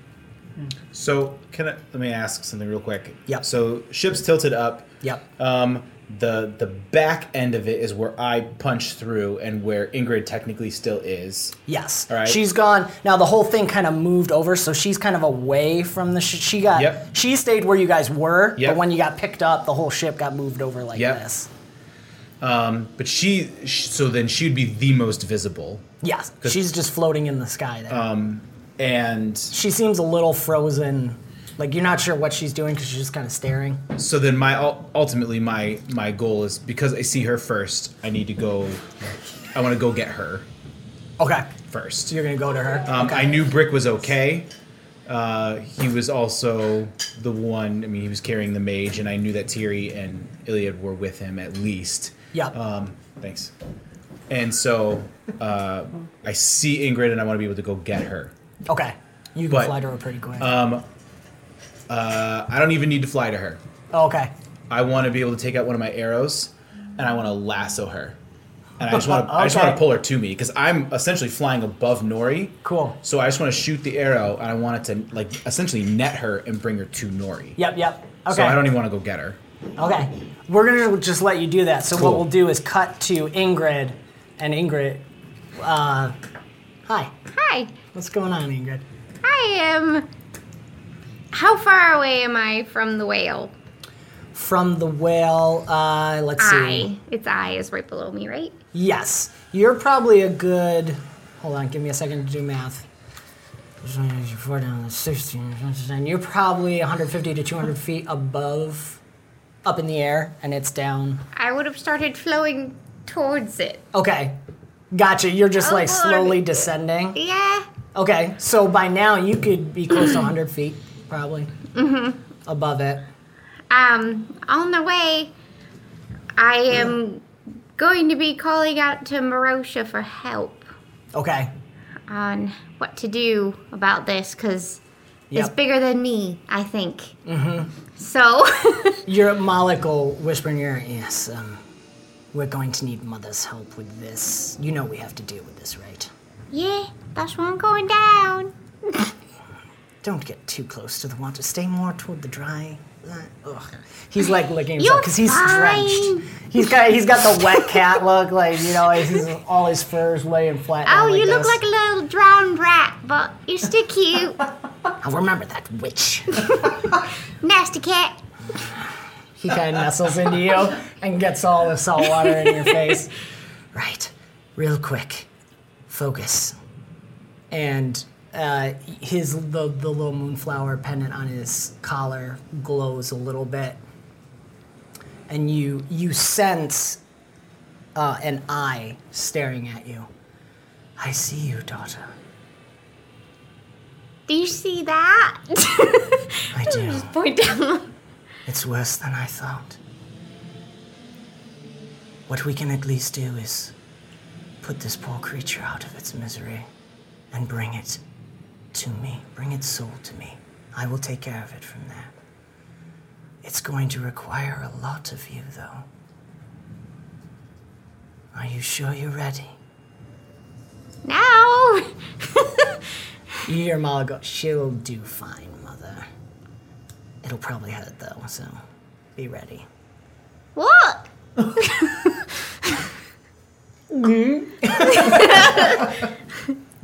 Speaker 2: So can I, let me ask something real quick.
Speaker 1: Yep.
Speaker 2: So ship's tilted up.
Speaker 1: Yep.
Speaker 2: Um, the the back end of it is where I punch through, and where Ingrid technically still is.
Speaker 1: Yes.
Speaker 2: All right.
Speaker 1: She's gone. Now the whole thing kind of moved over, so she's kind of away from the. Sh- she got.
Speaker 2: Yep.
Speaker 1: She stayed where you guys were,
Speaker 2: Yep.
Speaker 1: but when you got picked up, the whole ship got moved over like
Speaker 2: Yep.
Speaker 1: this.
Speaker 2: But she, sh so then she'd be the most visible,
Speaker 1: Yes. She's just floating in the sky there.
Speaker 2: and
Speaker 1: she seems a little frozen. Like you're not sure what she's doing because she's just kind of staring.
Speaker 2: so then my ultimately my my goal is because I see her first, I need to go. I want to go get her
Speaker 1: Okay.
Speaker 2: first.
Speaker 1: So you're gonna go to her.
Speaker 2: Um,
Speaker 1: okay.
Speaker 2: I knew Brick was okay. Uh, he was also the one. I mean, he was carrying the mage, and I knew that Tiri and Iliad were with him at least.
Speaker 1: Yeah.
Speaker 2: Um, thanks. And so uh, I see Ingrid, and I want to be able to go get her.
Speaker 1: Okay. You can
Speaker 2: But,
Speaker 1: fly to her pretty quick.
Speaker 2: Uh, I don't even need to fly to her.
Speaker 1: okay.
Speaker 2: I want to be able to take out one of my arrows, and I want to lasso her. And I just want to, I just want to *laughs* pull her to me because I'm essentially flying above Nori.
Speaker 1: Cool.
Speaker 2: So I just want to shoot the arrow, and I want it to like essentially net her and bring her to Nori.
Speaker 1: Yep. Yep. Okay.
Speaker 2: So I don't even want to go get her.
Speaker 1: Okay. We're gonna just let you do that. So what
Speaker 2: Cool.
Speaker 1: we'll do is cut to Ingrid, and Ingrid. Uh, hi.
Speaker 8: Hi.
Speaker 1: What's going on, Ingrid?
Speaker 8: I am. How far away am I from the whale?
Speaker 1: From the whale. Uh, let's see.
Speaker 8: I. Its eye is right below me, right?
Speaker 1: Yes. You're probably a good. Hold on. Give me a second to do math. Four down, 16, You're probably 150 to 200 feet above, up in the air, and it's down.
Speaker 8: I would have started flowing towards it.
Speaker 1: Okay. Gotcha. You're just like slowly descending.
Speaker 8: Yeah.
Speaker 1: Okay, so by now you could be close to 100 feet, probably. Mm-hmm. Above it.
Speaker 8: Um, on the way, I am going to be calling out to Marosha for help
Speaker 1: Okay.
Speaker 8: on what to do about this because it's
Speaker 1: Yep.
Speaker 8: bigger than me, I think. Mm-hmm. So, *laughs*
Speaker 1: Your Malik will whisper in your ear, yes, um, we're going to need Mother's help with this. You know we have to deal with this, right?
Speaker 8: yeah, that's where I'm going down. *laughs*
Speaker 1: Don't get too close to the water. Stay more toward the dry. Ugh. He's like licking
Speaker 8: You're
Speaker 1: himself because he's
Speaker 8: fine.
Speaker 1: drenched. He's got he's got the wet cat look, like you know, he's all his fur's laying flat.
Speaker 8: Oh, you look
Speaker 1: this.
Speaker 8: like a little drowned rat, but you're still cute. *laughs*
Speaker 1: I'll remember that witch. *laughs*
Speaker 8: Nasty cat.
Speaker 1: He kind of nestles into you and gets all the salt water in your face. Right, real quick, focus. And uh, his the the little moonflower pendant on his collar glows a little bit, and you you sense uh, an eye staring at you. I see you, daughter.
Speaker 8: Do you see that?
Speaker 1: I *laughs* do.
Speaker 8: Just point down.
Speaker 1: It's worse than I thought. What we can at least do is put this poor creature out of its misery and bring it to me. Bring its soul to me. I will take care of it from there. It's going to require a lot of you, though. Are you sure you're ready?
Speaker 8: Now! *laughs*
Speaker 1: You hear Mala go, she'll do fine. It'll probably hurt, though, so be ready.
Speaker 8: what? *laughs*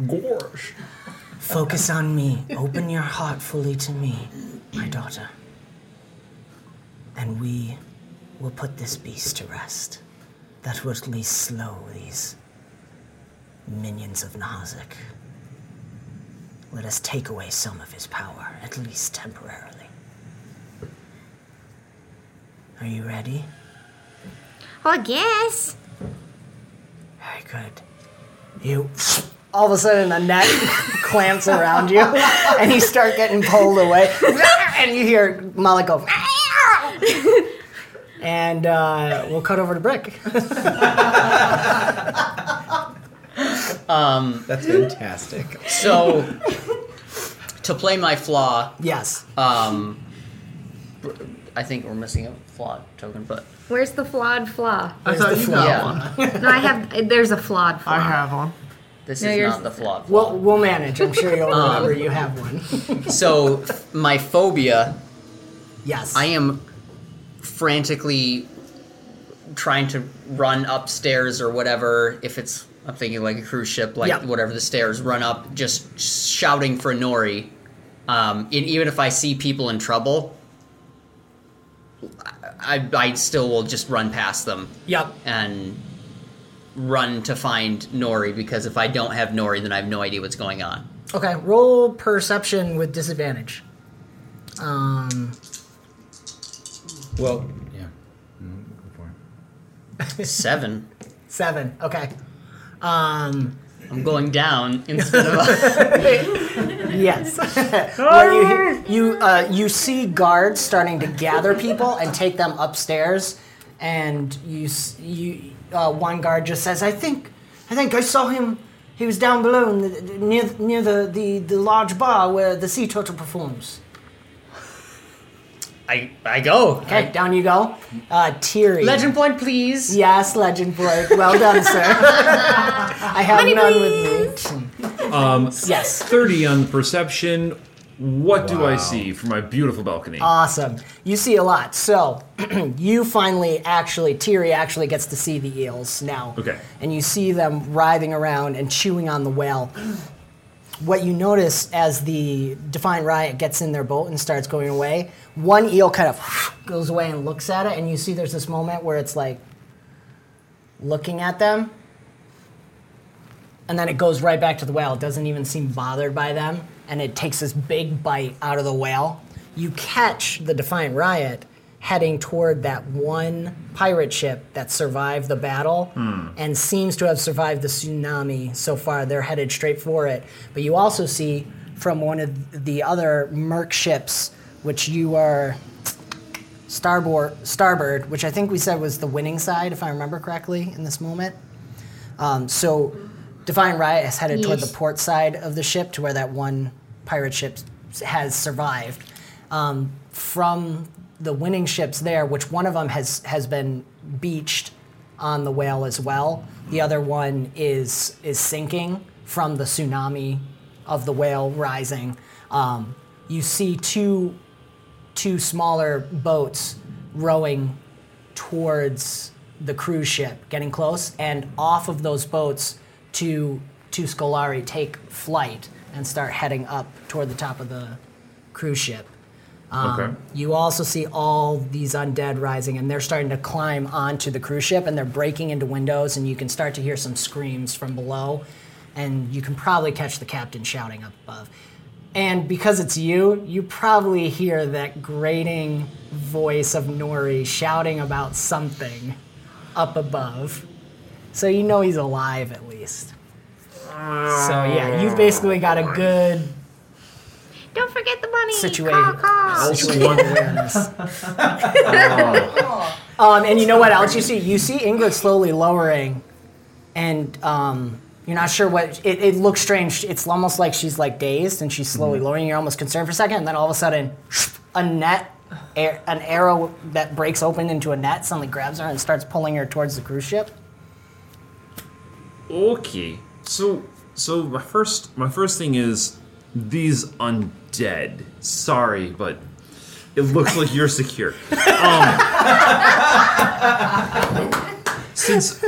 Speaker 7: Gorsh.
Speaker 1: Focus on me. Open your heart fully to me, my daughter. And we will put this beast to rest. That will at least slow these minions of Nazik. Let us take away some of his power, at least temporarily. Are you ready?
Speaker 8: Well, I guess.
Speaker 1: Very good. You. All of a sudden, a net *laughs* clamps around you, *laughs* and you start getting pulled away. *laughs* And you hear Malik go. And uh, we'll cut over to Brick.
Speaker 2: That's fantastic.
Speaker 5: So, to play my flaw,
Speaker 1: Yes.
Speaker 5: um, I think we're missing a flaw token, but
Speaker 4: Where's the flawed flaw?
Speaker 3: I thought you
Speaker 1: flaw.
Speaker 3: got
Speaker 5: Yeah.
Speaker 3: one.
Speaker 4: No, I have. There's a flawed flaw.
Speaker 3: I have one.
Speaker 5: this
Speaker 4: No,
Speaker 5: is
Speaker 4: yours-
Speaker 5: not the flawed flaw.
Speaker 1: We'll, we'll manage. I'm sure you'll *laughs* remember you have one. *laughs*
Speaker 5: so, my phobia,
Speaker 1: Yes.
Speaker 5: I am frantically trying to run upstairs or whatever. If it's, I'm thinking like a cruise ship, like
Speaker 1: Yeah.
Speaker 5: whatever the stairs, run up, just shouting for Nori. Um, and even if I see people in trouble, I, I still will just run past them
Speaker 1: Yep.
Speaker 5: and run to find Nori because if I don't have Nori, then I have no idea what's going on.
Speaker 1: Okay. Roll perception with disadvantage. Um.
Speaker 2: Well, yeah. Mm, go for it.
Speaker 5: Seven. *laughs*
Speaker 1: Seven. Okay. Um.
Speaker 5: I'm going down instead of. Up. *laughs*
Speaker 1: yes. *laughs* what you you uh, you see guards starting to gather people and take them upstairs, and you you uh, one guard just says, "I think, I think I saw him. He was down below in the, near near the, the the large bar where the sea turtle performs."
Speaker 5: I I go.
Speaker 1: Okay, down you go. Uh, Tiri.
Speaker 5: Legend point, please.
Speaker 1: Yes, legend point. Well done, sir. *laughs* I have none with me.
Speaker 7: Um,
Speaker 1: Yes.
Speaker 7: 30 on perception. What do I see from my beautiful balcony?
Speaker 1: Awesome. You see a lot. So *clears throat* you finally actually, Tiri actually gets to see the eels now.
Speaker 7: Okay.
Speaker 1: And you see them writhing around and chewing on the whale. What you notice as the Defiant Riot gets in their boat and starts going away, one eel kind of *sniffs* goes away and looks at it, and you see there's this moment where it's like looking at them, and then it goes right back to the whale. It doesn't even seem bothered by them, and it takes this big bite out of the whale. You catch the Defiant Riot heading toward that one pirate ship that survived the battle and seems to have survived the tsunami so far. They're headed straight for it. But you also see from one of the other merc ships, which you are starboard, starboard, which I think we said was the winning side, if I remember correctly, in this moment. Um, so, Defiant Riot has headed toward the port side of the ship to where that one pirate ship has survived. Um, from the winning ships there, which one of them has has been beached on the whale as well. The other one is is sinking from the tsunami of the whale rising. Um, you see two two smaller boats rowing towards the cruise ship, getting close, and off of those boats, two two Scolari take flight and start heading up toward the top of the cruise ship. Um,
Speaker 7: Okay.
Speaker 1: You also see all these undead rising, and they're starting to climb onto the cruise ship, and they're breaking into windows, and you can start to hear some screams from below, and you can probably catch the captain shouting up above. And because it's you, you probably hear that grating voice of Nori shouting about something up above. So you know he's alive at least. So yeah, you've basically got a good
Speaker 8: Don't forget the money.
Speaker 1: situation.
Speaker 8: Caw, caw.
Speaker 1: situational awareness. *laughs* um, and you know what else you see? You see Ingrid slowly lowering, and um, you're not sure what. It, it looks strange. It's almost like she's like dazed, and she's slowly lowering. You're almost concerned for a second, and then all of a sudden, a net, air, an arrow that breaks open into a net suddenly grabs her and starts pulling her towards the cruise ship.
Speaker 7: Okay. So so my first my first thing is these undead. Sorry, but it looks like you're secure. *laughs* Um, since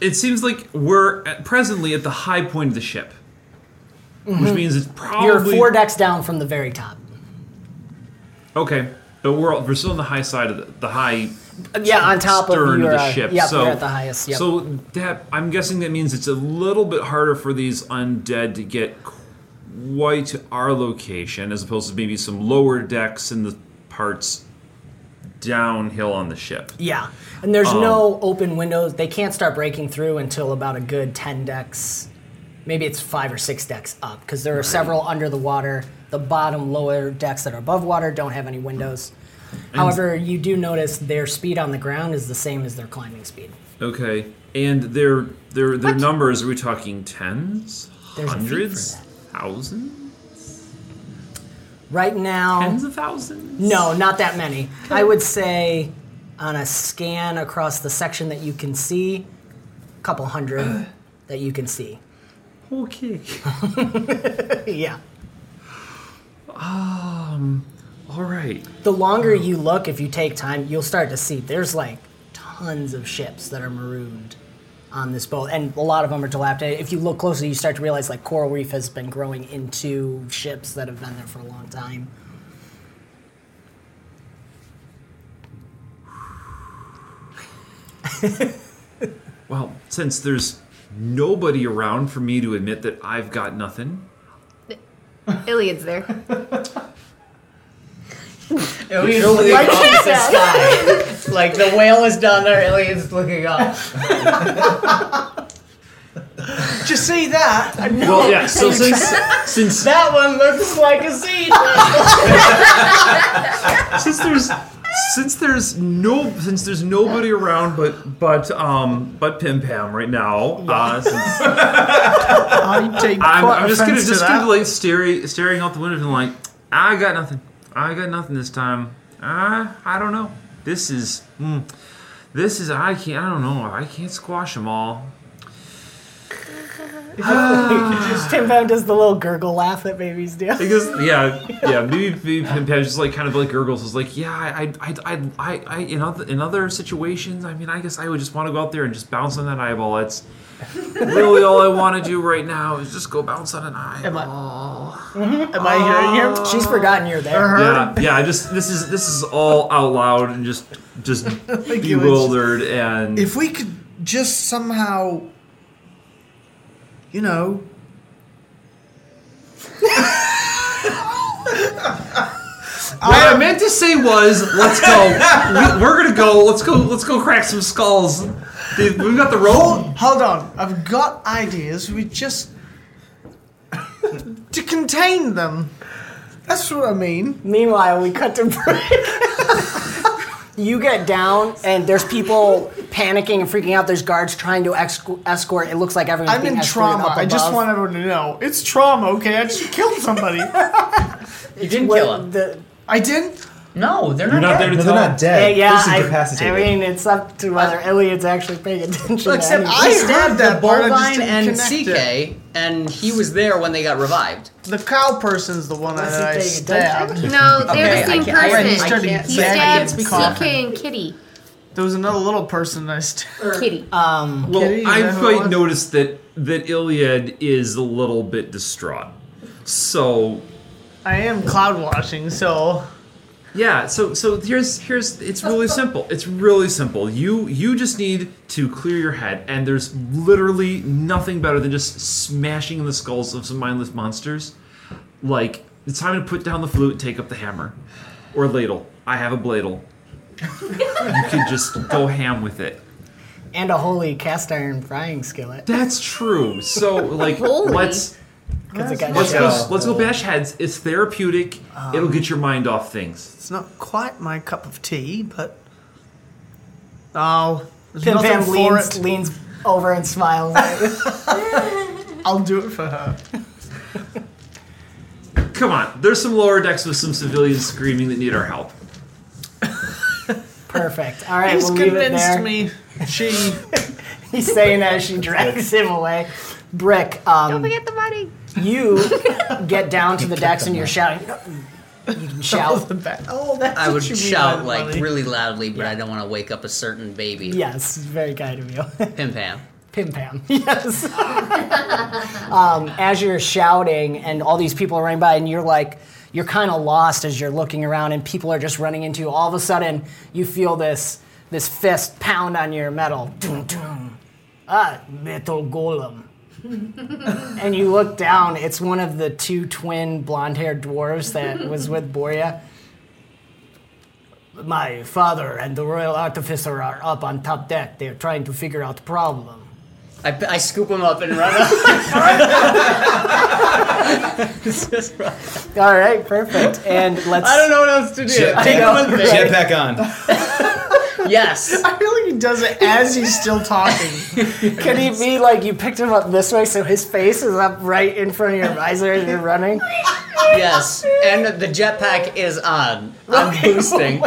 Speaker 7: it seems like we're at, presently at the high point of the ship, which means it's probably
Speaker 1: You're four decks down from the very top.
Speaker 7: okay. But we're we're still on the high side of the, the high
Speaker 1: Yeah, on top
Speaker 7: stern
Speaker 1: of your
Speaker 7: the
Speaker 1: uh,
Speaker 7: ship.
Speaker 1: Yep,
Speaker 7: so
Speaker 1: at the highest. Yep.
Speaker 7: so that I'm guessing that means it's a little bit harder for these undead to get quite to our location, as opposed to maybe some lower decks in the parts downhill on the ship.
Speaker 1: Yeah, and there's
Speaker 7: Um,
Speaker 1: no open windows. They can't start breaking through until about a good ten decks, maybe it's five or six decks up, because there are several under the water. The bottom lower decks that are above water don't have any windows. However, you do notice their speed on the ground is the same as their climbing speed.
Speaker 7: Okay, and their their their numbers. Are we talking tens,
Speaker 1: There's a fee for
Speaker 7: hundreds. Thousands,
Speaker 1: Right now,
Speaker 7: tens of thousands?
Speaker 1: no, not that many. I would say on a scan across the section that you can see, a couple hundred *clears throat* that you can see.
Speaker 7: Okay. *laughs*
Speaker 1: Yeah.
Speaker 7: Um, All right.
Speaker 1: the longer you look, if you take time, you'll start to see there's like tons of ships that are marooned on this boat, and a lot of them are dilapidated. If you look closely, you start to realize like coral reef has been growing into ships that have been there for a long time. *laughs*
Speaker 7: Well, since there's nobody around for me to admit that I've got nothing,
Speaker 4: Iliad's there. *laughs*
Speaker 1: Iliad's looking up at the sky. like the whale is down there, Iliad's looking up.
Speaker 3: Just say that.
Speaker 7: well, yeah. So since since
Speaker 1: That one looks like a sea. *laughs*
Speaker 7: since there's since there's no since there's nobody around but but um but Pim Pam right now, uh, since *laughs*
Speaker 3: I take
Speaker 7: I'm, I'm just gonna
Speaker 3: offense to
Speaker 7: just
Speaker 3: that.
Speaker 7: gonna like staring staring out the window and like I got nothing. I got nothing this time. Uh, I don't know. This is mm, this is I can't I don't know. I can't squash them all. *laughs*
Speaker 1: Ah. Pim Pam does the little gurgle laugh that babies do.
Speaker 7: Because yeah, *laughs* yeah, maybe, maybe Pim Pam just like kind of like gurgles. Is like, yeah, I, I, I, I, I, in other in other situations, I mean, I guess I would just want to go out there and just bounce on that eyeball. It's really all I want to do right now is just go bounce on an eyeball.
Speaker 3: Am I mm-hmm. Am I hearing you? Oh.
Speaker 1: She's forgotten you're there.
Speaker 7: Yeah, uh-huh. yeah. I just this is this is all out loud and just just *laughs* like bewildered and
Speaker 3: If we could just somehow, you know, *laughs*
Speaker 7: What I meant to say was, let's go. we, we're gonna go. Let's go. Let's go crack some skulls. Dude, We got the rope.
Speaker 3: Hold on, I've got ideas. We just *laughs* to contain them. That's what I mean.
Speaker 1: Meanwhile, we cut to Brick. *laughs* you get down, and there's people panicking and freaking out. There's guards trying to ex- escort. It looks like everyone's
Speaker 3: I'm
Speaker 1: being
Speaker 3: in trauma.
Speaker 1: up
Speaker 3: I just want everyone to know it's trauma. Okay, I just killed somebody. *laughs*
Speaker 5: You didn't
Speaker 1: What-
Speaker 5: kill him.
Speaker 1: the-
Speaker 3: I didn't.
Speaker 5: No, they're
Speaker 7: You're
Speaker 5: not,
Speaker 7: not
Speaker 5: dead.
Speaker 7: there to
Speaker 2: No,
Speaker 7: tell.
Speaker 2: they're not dead.
Speaker 1: yeah,
Speaker 2: Just
Speaker 1: I,
Speaker 2: incapacitated.
Speaker 1: I mean, it's up to whether Iliad's actually paying attention.
Speaker 5: Well,
Speaker 1: to
Speaker 5: except
Speaker 1: anything.
Speaker 5: I
Speaker 3: I heard
Speaker 5: stabbed
Speaker 3: that
Speaker 5: the
Speaker 3: part, I just
Speaker 5: bovine
Speaker 3: didn't
Speaker 5: and
Speaker 3: connect
Speaker 5: CK, and he was there when they got revived.
Speaker 3: The cow person's the one
Speaker 1: Was
Speaker 3: that
Speaker 1: he
Speaker 3: I
Speaker 1: paying
Speaker 3: stabbed.
Speaker 8: No, they're
Speaker 5: Okay,
Speaker 8: the same
Speaker 5: I can't- I
Speaker 8: person.
Speaker 3: He started
Speaker 5: can't-
Speaker 8: he
Speaker 3: gagging
Speaker 8: stabbed
Speaker 3: and
Speaker 8: CK
Speaker 3: coughing.
Speaker 8: and Kitty.
Speaker 3: There was another little person I stabbed. *laughs*
Speaker 8: Kitty.
Speaker 1: Um,
Speaker 7: Well,
Speaker 3: Kitty,
Speaker 7: I
Speaker 3: that who it
Speaker 7: quite noticed that that Iliad is a little bit distraught. So
Speaker 3: I am cloud washing, so
Speaker 7: yeah, so so here's here's it's really simple. It's really simple. You you just need to clear your head, and there's literally nothing better than just smashing in the skulls of some mindless monsters. Like it's time to put down the flute and take up the hammer, or ladle. I have a bladle. you can just go ham with it.
Speaker 1: and a holy cast iron frying skillet.
Speaker 7: That's true. So like
Speaker 8: Holy.
Speaker 7: let's
Speaker 1: Because it got
Speaker 7: let's
Speaker 1: shot.
Speaker 7: go let's go bash heads. It's therapeutic. Um, It'll get your mind off things.
Speaker 3: it's not quite my cup of tea, but oh, there's
Speaker 1: Pim
Speaker 3: nothing
Speaker 1: Pam leans, leans over and smiles. *laughs* *laughs*
Speaker 3: I'll do it for her.
Speaker 7: Come on, there's some lower decks with some civilians screaming that need our help.
Speaker 1: Perfect. All right,
Speaker 3: He's
Speaker 1: we'll leave it
Speaker 3: convinced
Speaker 1: there.
Speaker 3: me. She *laughs*
Speaker 1: He's saying as she drags him away. Brick,
Speaker 8: Don't
Speaker 1: um,
Speaker 8: forget the money.
Speaker 1: you *laughs* get down to the decks and you're shouting. You can shout.
Speaker 3: Oh, that's
Speaker 5: I
Speaker 3: what
Speaker 5: would
Speaker 3: you mean by
Speaker 5: shout
Speaker 3: the
Speaker 5: like
Speaker 3: money.
Speaker 5: really loudly, but I don't want to wake up a certain baby.
Speaker 1: Yes, very kind of you. *laughs*
Speaker 5: Pim Pam.
Speaker 1: Pim Pam. *laughs* Yes. um, as you're shouting and all these people are running by, and you're like, you're kind of lost as you're looking around, and people are just running into you. All of a sudden, you feel this this fist pound on your metal. Dun, dun. Ah, metal golem. And you look down. It's one of the two twin blonde-haired dwarves that was *laughs* with Boria. My father and the royal artificer are up on top deck. They're trying to figure out the problem.
Speaker 5: I, I scoop him up and run up. *laughs* *laughs*
Speaker 1: All right, perfect. And let's.
Speaker 5: I don't know what else to do.
Speaker 2: Jet-
Speaker 5: Take him with me.
Speaker 2: Jetpack on.
Speaker 5: Yes. *laughs*
Speaker 3: I feel like he does it as he's still talking. *laughs*
Speaker 1: Can he be like you picked him up this way, so his face is up right in front of your visor as you're running?
Speaker 5: Yes. And the jetpack is on. I'm *laughs* boosting.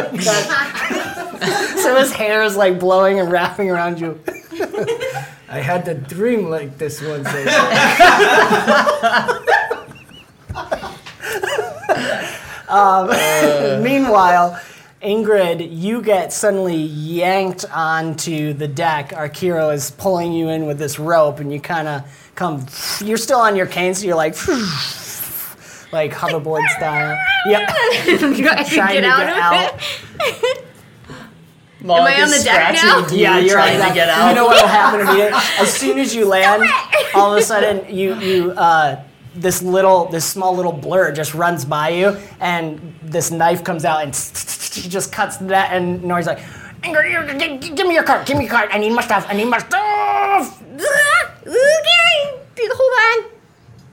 Speaker 1: So his hair is like blowing and wrapping around you. I had a dream like this one day. um, meanwhile, Ingrid, you get suddenly yanked onto the deck. Arkiro is pulling you in with this rope, and you kind of come. You're still on your cane, so you're like, *laughs* like hoverboard style. Yep. *laughs*
Speaker 8: Trying
Speaker 1: Trying to get out.
Speaker 5: Moloch
Speaker 8: I on the deck
Speaker 5: scratching
Speaker 8: now?
Speaker 5: you,
Speaker 1: Yeah, you're
Speaker 5: trying
Speaker 1: on
Speaker 5: to
Speaker 1: that.
Speaker 5: get out.
Speaker 1: You know what'll happen to immediately? As soon as you *laughs* land, all of a sudden you you uh, this little this small little blur just runs by you, and this knife comes out and he just cuts that, and Nori's like, "Ingrid, g- g- give me your card, give me your card. I need my stuff. I need my stuff."
Speaker 8: Okay, hold on.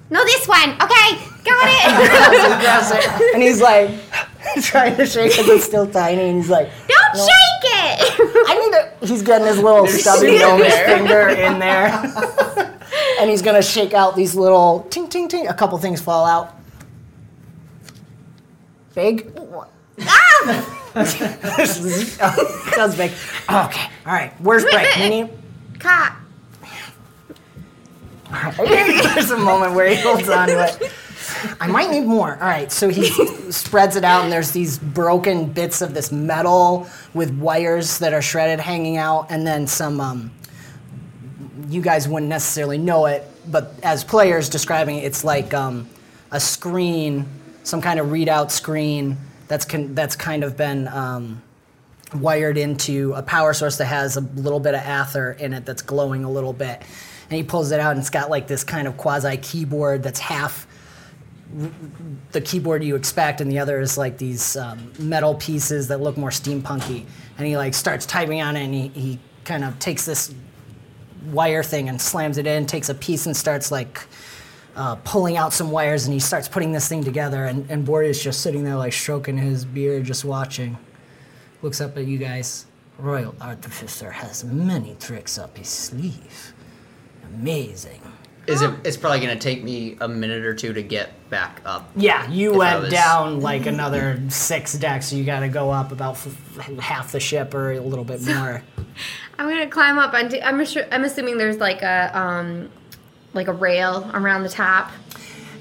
Speaker 8: No, this one. Okay, got it. *laughs*
Speaker 1: He grabs it, and he's like *laughs* trying to shake because it's still tiny, and he's like.
Speaker 8: Don't
Speaker 1: No.
Speaker 8: shake it.
Speaker 1: I need to. He's getting his little stubby
Speaker 5: in
Speaker 1: gnomish finger in there, *laughs* and he's gonna shake out these little ting ting ting. A couple things fall out. Big. *laughs* Sounds big. Okay. All right. Where's Brick? Need.
Speaker 8: Cop. *laughs*
Speaker 1: There's a moment where he holds on to it. I might need more. All right, so he spreads it out, and there's these broken bits of this metal with wires that are shredded hanging out, and then some. Um, you guys wouldn't necessarily know it, but as players describing it, it's like um, a screen, some kind of readout screen that's con- that's kind of been um, wired into a power source that has a little bit of ather in it that's glowing a little bit. And he pulls it out and it's got like this kind of quasi keyboard that's half the keyboard you expect, and the other is like these um, metal pieces that look more steampunky. And he like starts typing on it, and he, he kind of takes this wire thing and slams it in, takes a piece and starts like uh, pulling out some wires, and he starts putting this thing together. And and Boria's just sitting there like stroking his beard, just watching. Looks up at you guys. Royal Artificer has many tricks up his sleeve. Amazing.
Speaker 5: Is it? It's probably gonna take me a minute or two to get back up.
Speaker 1: Yeah, you
Speaker 5: If I
Speaker 1: went
Speaker 5: was-
Speaker 1: down like another six decks, so you got to go up about f- half the ship or a little bit more. *laughs*
Speaker 4: I'm gonna climb up. onto- I'm, assu- I'm assuming there's like a um, like a rail around the top.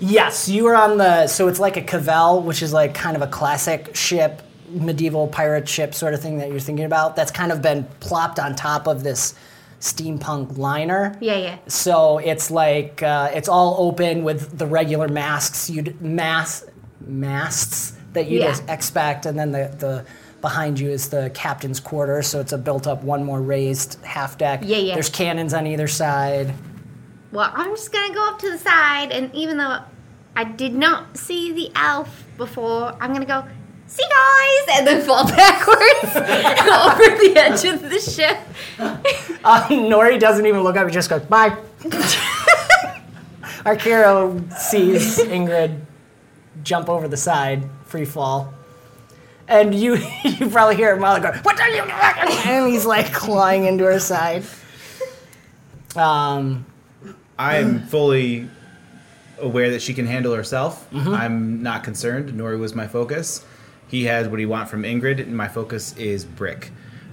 Speaker 1: yes, you are on the. So it's like a caravel, which is like kind of a classic ship, medieval pirate ship sort of thing that you're thinking about. That's kind of been plopped on top of this steampunk liner.
Speaker 4: Yeah, yeah.
Speaker 1: So it's like uh, it's all open with the regular masks you'd mass masts that you'd
Speaker 4: Yeah.
Speaker 1: expect, and then the the behind you is the captain's quarter. So it's a built up one more raised half deck.
Speaker 4: Yeah, yeah.
Speaker 1: There's cannons on either side.
Speaker 8: Well, I'm just gonna go up to the side, and even though I did not see the elf before, I'm gonna go, see guys, and then fall *laughs* backwards *laughs* over the edge of the ship. *laughs*
Speaker 1: Uh, Nori doesn't even look up; he just goes bye. Arkiro sees Ingrid jump over the side, free fall. And you you probably hear him go, What are you doing? And he's like clawing into her side. Um,
Speaker 2: I'm *sighs* fully aware that she can handle herself.
Speaker 1: Mm-hmm.
Speaker 2: I'm not concerned. Nori was my focus. He has what he want from Ingrid, and my focus is Brick.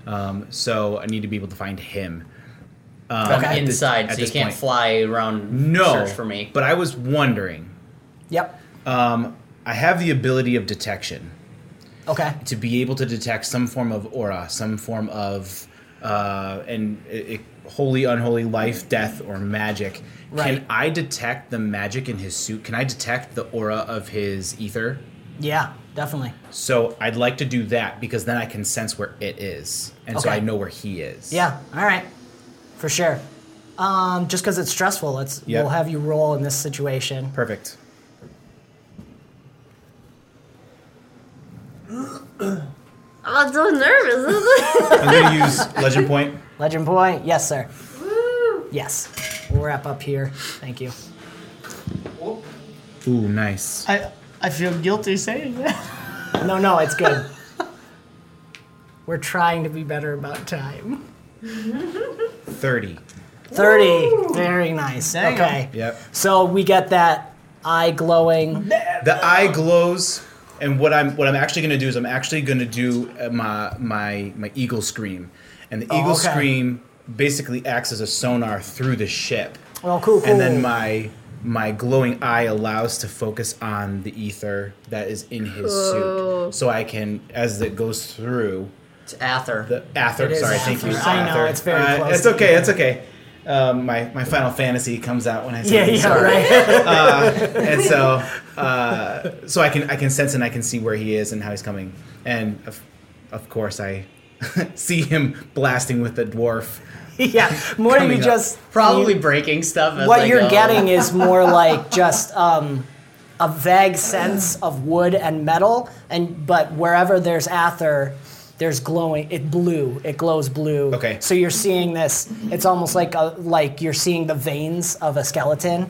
Speaker 2: Um, so I need to be able to find him. Um,
Speaker 5: I'm
Speaker 2: at this-
Speaker 5: inside, so you can't
Speaker 2: point.
Speaker 5: fly around.
Speaker 2: No,
Speaker 5: search for me.
Speaker 2: But I was wondering.
Speaker 1: yep.
Speaker 2: Um, I have the ability of detection
Speaker 1: Okay.
Speaker 2: to be able to detect some form of aura, some form of uh, and it, it, holy, unholy life, death, or magic.
Speaker 1: Right.
Speaker 2: Can I detect the magic in his suit? Can I detect the aura of his ether?
Speaker 1: Yeah, definitely.
Speaker 2: So I'd like to do that because then I can sense where it is, and so I know where he is.
Speaker 1: Yeah. All right. For sure. Um, just because it's stressful, let's
Speaker 2: Yep.
Speaker 1: we'll have you roll in this situation.
Speaker 2: Perfect. *clears throat*
Speaker 4: I'm so nervous.
Speaker 2: I'm gonna use legend point. *laughs*
Speaker 1: Legend point, yes, sir. Yes. We'll wrap up here. Thank you.
Speaker 2: Ooh, nice.
Speaker 3: I I feel guilty saying that. *laughs*
Speaker 1: No, no, it's good. *laughs* We're trying to be better about time. *laughs*
Speaker 2: Thirty.
Speaker 1: 30. Very nice.
Speaker 3: There you go.
Speaker 1: okay.
Speaker 2: Yep.
Speaker 1: So we get that eye glowing.
Speaker 2: The eye glows, and what I'm what I'm actually gonna do is I'm actually gonna do uh, my my my eagle scream, and the eagle
Speaker 1: Oh, okay.
Speaker 2: scream basically acts as a sonar through the ship.
Speaker 1: Oh, cool, cool.
Speaker 2: And then my my glowing eye allows to focus on the ether that is in his suit, so I can as it goes through
Speaker 5: It's Ather.
Speaker 2: the Ather.
Speaker 1: It is
Speaker 2: Sorry, thank you.
Speaker 1: Ather. I know, it's very
Speaker 2: Uh,
Speaker 1: close
Speaker 2: It's
Speaker 1: to
Speaker 2: okay. It's okay. Um, my my Final Fantasy comes out when I say
Speaker 1: yeah,
Speaker 2: this.
Speaker 1: yeah, right.
Speaker 2: and so *laughs* uh, so I can I can sense and I can see where he is and how he's coming, and of, of course I *laughs* see him blasting with the dwarf. *laughs*
Speaker 1: yeah. More you
Speaker 2: Coming
Speaker 1: just
Speaker 5: Probably
Speaker 1: you-
Speaker 5: breaking stuff.
Speaker 1: What you're
Speaker 5: go.
Speaker 1: getting *laughs* is more like just um, a vague sense of wood and metal, and but wherever there's Ather, there's glowing. It blue. It glows blue.
Speaker 2: Okay.
Speaker 1: So you're seeing this. It's almost like a, like you're seeing the veins of a skeleton,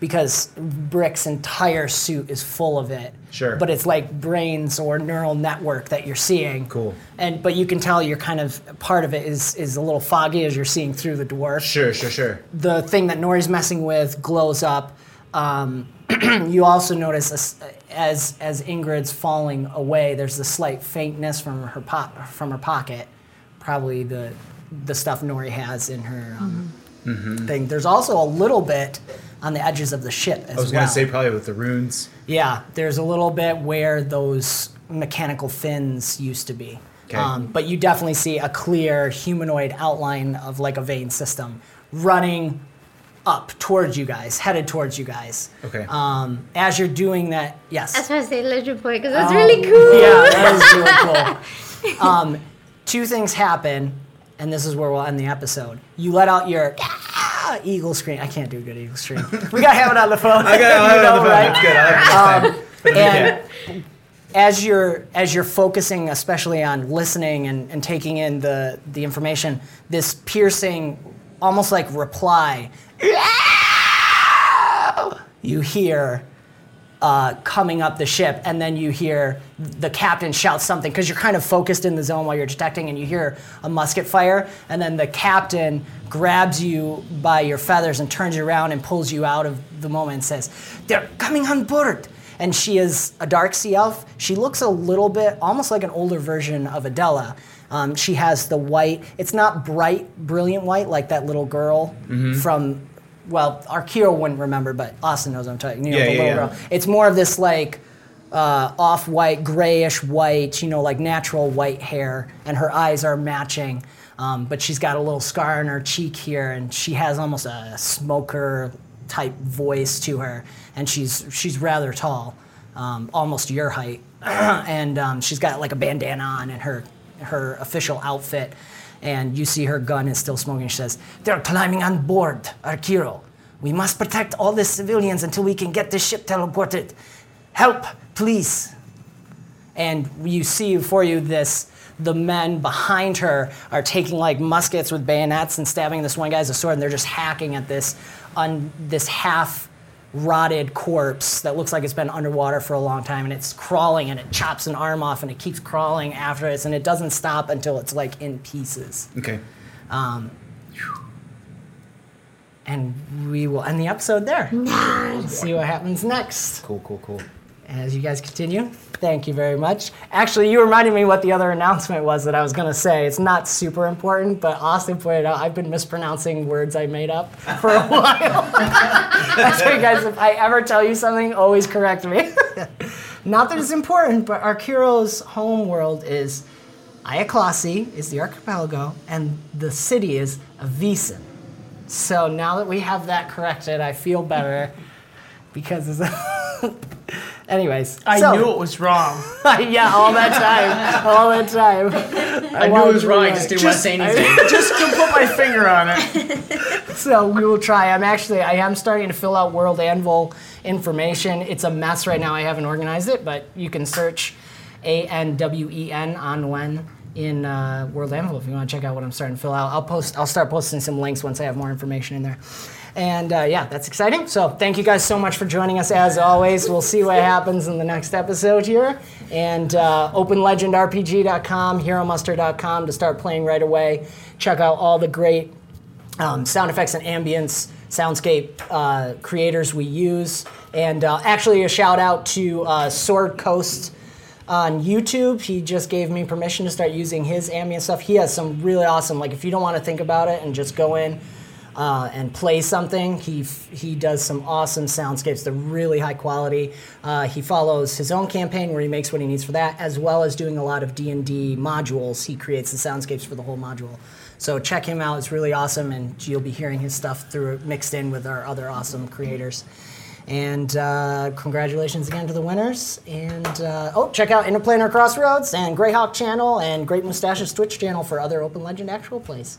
Speaker 1: because Brick's entire suit is full of it.
Speaker 2: Sure.
Speaker 1: But it's like brains or neural network that you're seeing.
Speaker 2: Cool.
Speaker 1: And but you can tell you're kind of part of it is is a little foggy as you're seeing through the dwarf
Speaker 2: Sure, sure, sure.
Speaker 1: the thing that Nori's messing with glows up. Um, *clears throat* you also notice as, as as Ingrid's falling away, there's a slight faintness from her po- from her pocket, probably the the stuff Nori has in her um, thing. There's also a little bit on the edges of the ship as
Speaker 2: I was
Speaker 1: well.
Speaker 2: gonna say probably with the runes.
Speaker 1: Yeah, there's a little bit where those mechanical fins used to be.
Speaker 2: Okay.
Speaker 1: Um, but you definitely see a clear humanoid outline of like a vein system running up towards you guys, headed towards you guys.
Speaker 2: Okay.
Speaker 1: Um, as you're doing that, yes.
Speaker 8: That's why I say legend point because that's really cool.
Speaker 1: Yeah, that is really *laughs* cool. Um, two things happen, and this is where we'll end the episode. You let out your ah, eagle scream. I can't do a good eagle scream. *laughs* We gotta have it on the phone.
Speaker 2: I got
Speaker 1: You
Speaker 2: it on the *laughs* phone.
Speaker 1: right?
Speaker 2: That's good. I like this time. But if you
Speaker 1: and as you're as you're focusing especially on listening and, and taking in the the information this piercing almost like reply you hear uh, coming up the ship and then you hear the captain shout something because you're kind of focused in the zone while you're detecting and you hear a musket fire and then the captain grabs you by your feathers and turns you around and pulls you out of the moment and says they're coming on board and she is a dark sea elf. She looks a little bit almost like an older version of Adela. Um, she has the white. It's not bright, brilliant white like that little girl from. Well, Arkiro wouldn't remember, but Austin knows what I'm talking. You know,
Speaker 2: Yeah,
Speaker 1: the
Speaker 2: yeah,
Speaker 1: little
Speaker 2: yeah.
Speaker 1: girl. It's more of this like uh, off-white, grayish white. You know, like natural white hair, and her eyes are matching. Um, but she's got a little scar on her cheek here, and she has almost a smoker type voice to her, and she's she's rather tall, um, almost your height, *clears throat* and um, she's got like a bandana on and her her official outfit, and you see her gun is still smoking. She says, "They're climbing on board, Arkiro. We must protect all the civilians until we can get this ship teleported. Help, please." and you see before you this the men behind her are taking like muskets with bayonets and stabbing this one guy with a sword and they're just hacking at this un, this half rotted corpse that looks like it's been underwater for a long time and it's crawling and it chops an arm off and it keeps crawling after it and it doesn't stop until it's like in pieces
Speaker 2: Okay.
Speaker 1: um, and we will end the episode there see what happens next
Speaker 2: Cool, cool, cool.
Speaker 1: As you guys continue. Thank you very much. Actually, you reminded me what the other announcement was that I was going to say. It's not super important, but Austin pointed out I've been mispronouncing words I made up for a *laughs* while. *laughs* That's you guys, if I ever tell you something, always correct me. *laughs* not that it's important, but Arkiro's home world is Ayaklasi, is the archipelago, and the city is Avisen. So now that we have that corrected, I feel better because it's. Anyways,
Speaker 3: I
Speaker 1: so-
Speaker 3: knew it was wrong. *laughs*
Speaker 1: yeah, all that time, all that time. *laughs*
Speaker 5: I, knew it was wrong. I just didn't want to say anything.
Speaker 3: I, *laughs* Just to put my finger on it.
Speaker 1: So we will try. I'm actually, I am starting to fill out World Anvil information. It's a mess right now. I haven't organized it, but you can search A N W E N on when in uh, World Anvil if you want to check out what I'm starting to fill out. I'll post. I'll start posting some links once I have more information in there. And uh, yeah, that's exciting. So thank you guys so much for joining us as always. We'll see what happens in the next episode here. And uh, OpenLegendRPG.com, HeroMuster.com to start playing right away. Check out all the great um, sound effects and ambience soundscape uh, creators we use. And uh, actually, a shout out to uh, Sword Coast on YouTube. He just gave me permission to start using his ambient stuff. He has some really awesome, like, if you don't want to think about it and just go in. Uh, and play something. He he does some awesome soundscapes. They're really high quality. Uh, he follows his own campaign where he makes what he needs for that, as well as doing a lot of D and D modules. He creates the soundscapes for the whole module. So check him out. It's really awesome, and you'll be hearing his stuff through mixed in with our other awesome creators. And uh, congratulations again to the winners. And uh, oh, check out Interplanar Crossroads and Greyhawk Channel and Great Mustaches Twitch channel for other Open Legend actual plays.